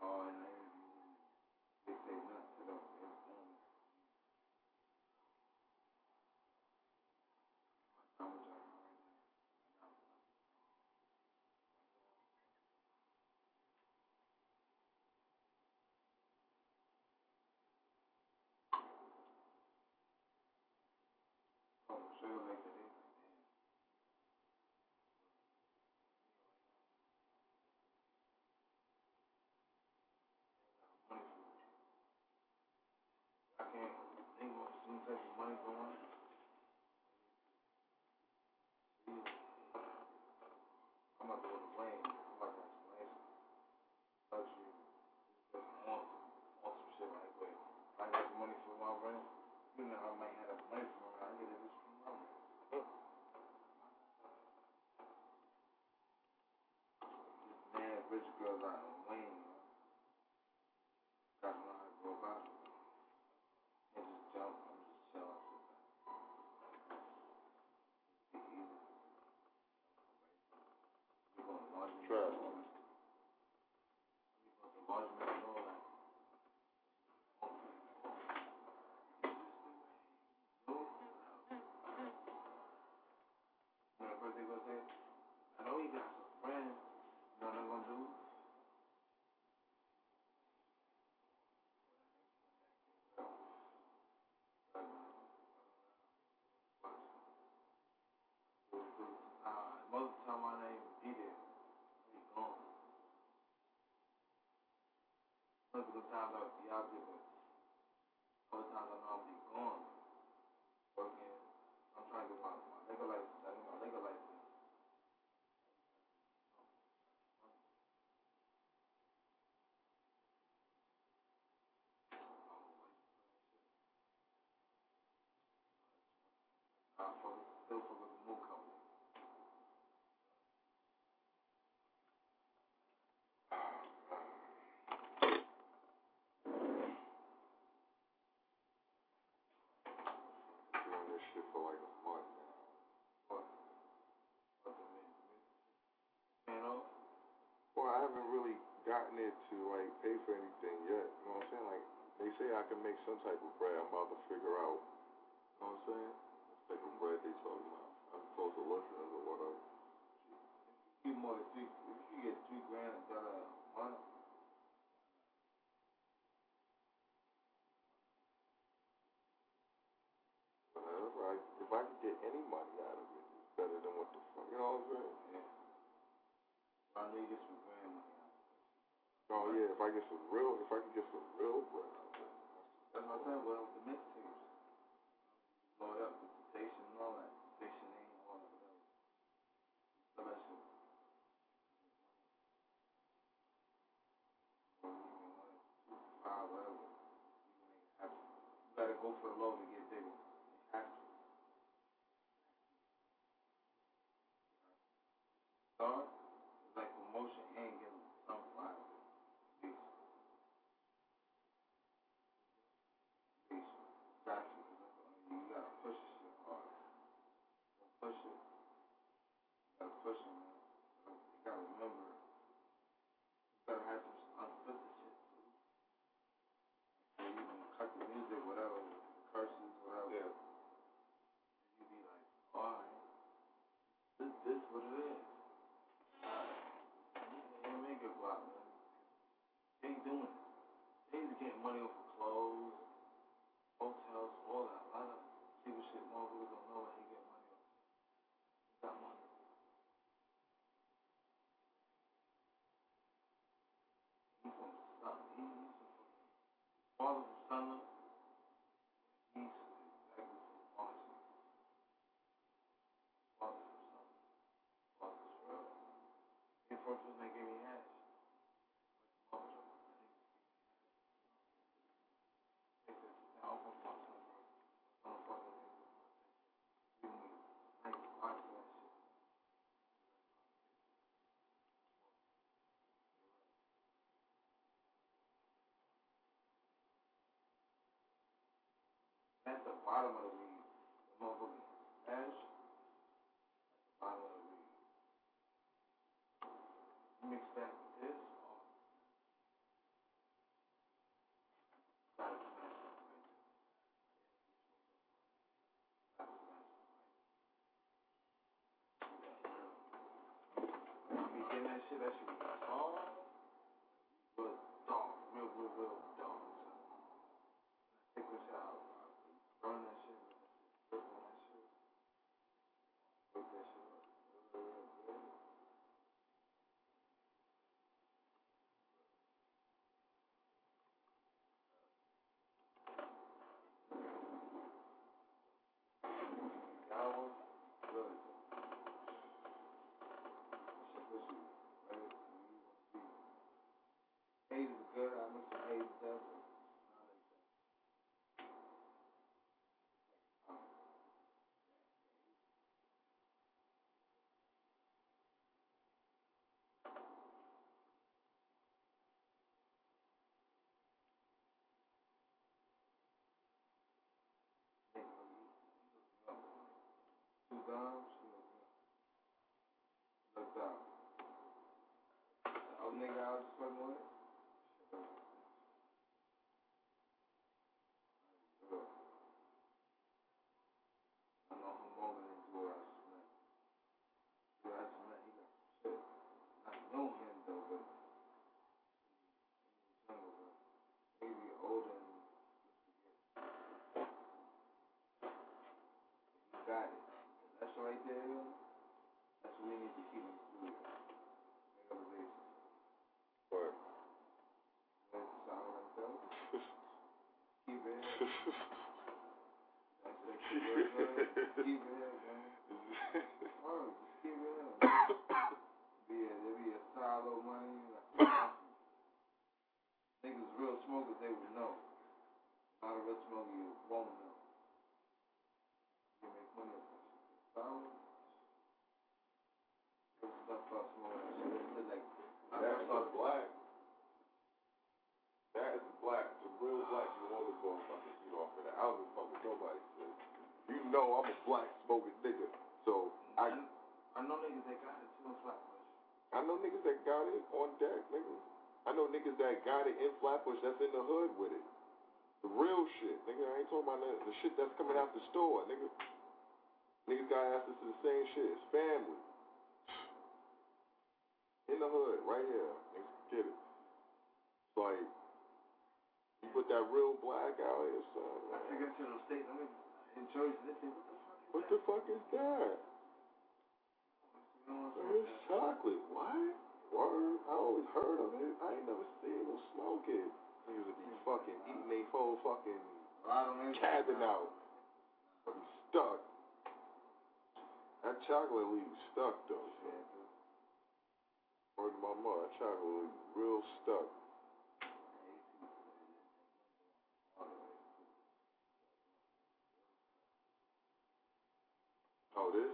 hard land. They say not to them. It's done. I'm a giant. Oh, so you'll make the day. Ain't gonna seem like the money going. حضرت تعالی او بیا دې shit for like a month well, I haven't really gotten it to like pay for anything yet. You know what I'm saying? Like they say I can make some type of bread. I'm about to figure out. You know what I'm saying? What type of bread they talking about? I'm supposed to listeners or whatever. She, she more three. you get three grand a month. all good. Yeah. I need to get some family. Oh yeah, if I get some real, if I can get some real bread. That's what I'm saying. What the mixtapes. Blow it up. Paulo, Gustavo. at the bottom of the weed. Come on. Ash at the bottom of the weed. Mix that Spirit, I want to aid them. nigga out this fucking way. Know I'm a black smoking nigga. So I I know niggas that got it too in Flatbush. I know niggas that got it on deck, nigga. I know niggas that got it in Flatbush that's in the hood with it. The real shit, nigga. I ain't talking about the, the shit that's coming out the store, nigga. Niggas got access to the same shit. It's family. In the hood, right here. Niggas get it. It's like, you put that real black out here, son. I took it to the state. I mean, What the fuck is that? you know what I'm It's chocolate. What? Word? I always heard of it. I ain't never seen no smoking. Niggas would be fucking eating they whole fucking cabin out. Be stuck. That chocolate leave you stuck though. To my mother, that chocolate leave real stuck. Oh, this?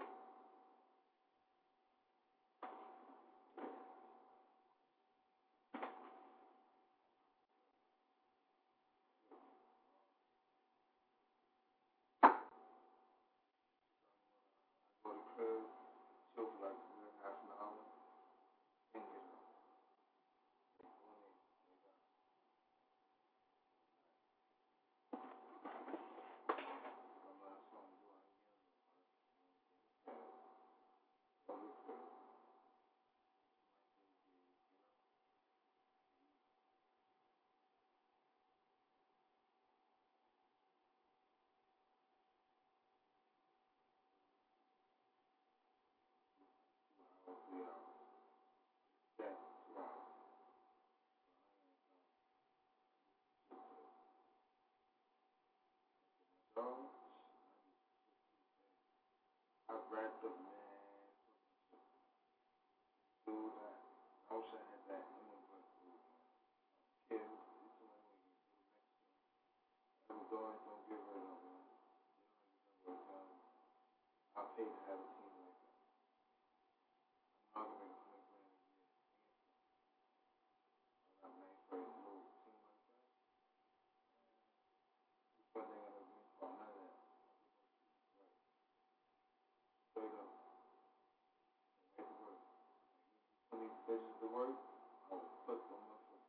Go to the crib, chill for like a good half an hour, then get up. So, I wrapped up, man. Dude, that. I wish I had that immigrant food, man. Kid, it's the one we can do next to him. Every door ain't gonna get rid of him. You know, you know, I'll pay to have a team like that. I'm not gonna make a hundred grand a year. I got man for a little team like that. But they gonna be for none of that. Straight up. Make it work. Put these to work. I will put them motherfuckers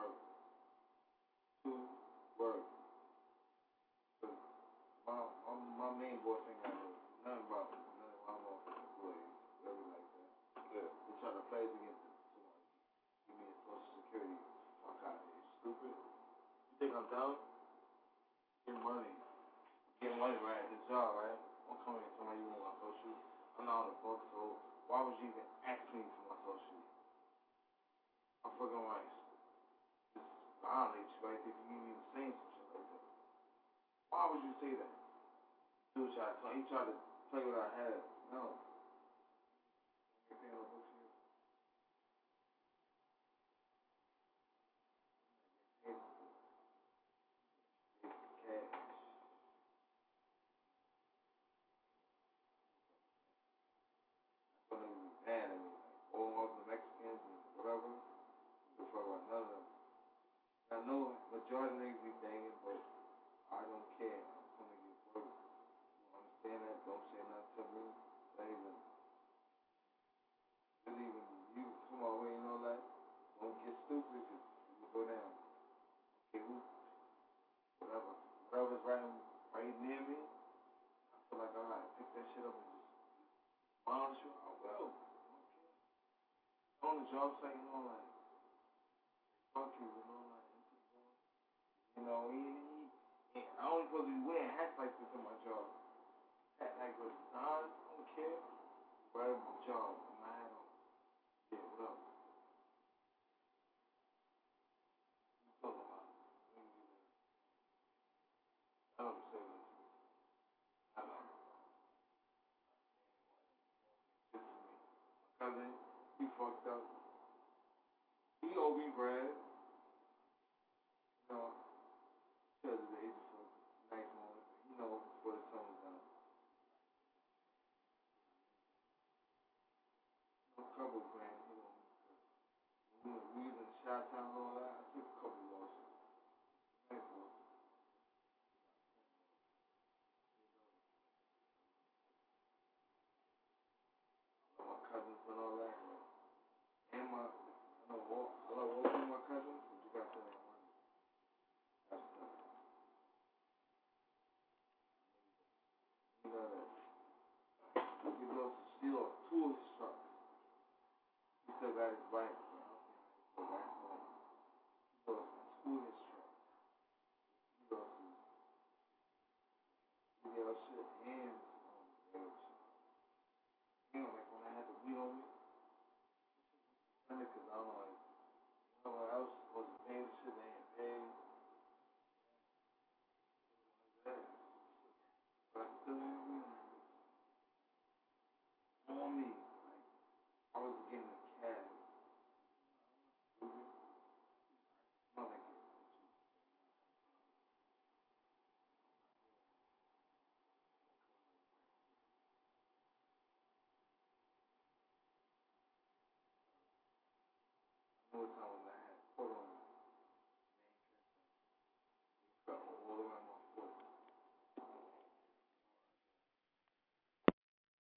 work. Two, work. Cause my, my, my main boss ain't got no, nothing about it. None of my motherfucking. Really like that. Yeah. They try to play against it. Somebody give me a social security. Fuck out of here. Stupid. You think I'm dumb? Get money. Get money right the job, right? Here and tell me you want my social. I'm not on the book, so why would you even ask me for my social? I'm fucking right. Just violate you right if you even saying some shit like that. Why would you say that? Dude tried to he tried to play what I had. No on the books here? Cash. That's when they be mad at me. Like, all of the Mexicans and whatever. Don't fuck about none of them. I know banging, but I don't care. I'm gonna get work. You understand that? Don't say nothing to me. Don't even, just even you way and all that. Don't get stupid because you go down. Okay, who? Whatever. Whatever's right, right near me, I feel like, alright, pick that shit up and just monitor. I will. Okay. On the job site, you know, like, fuck you, you know, like, you know, he, he, I only supposed to be wearing hats like this in my job. Hat like with Nas, I don't care. Right on my job, my hat on. Yeah, what up? About? I don't say. I don't know. Cousin, he fucked up. He owe me bread. You know, because of the age of nice moment. You know, before the sun was down. A couple grand, you know. We, was in Shot Town and all that, I took a couple losses. Nice losses.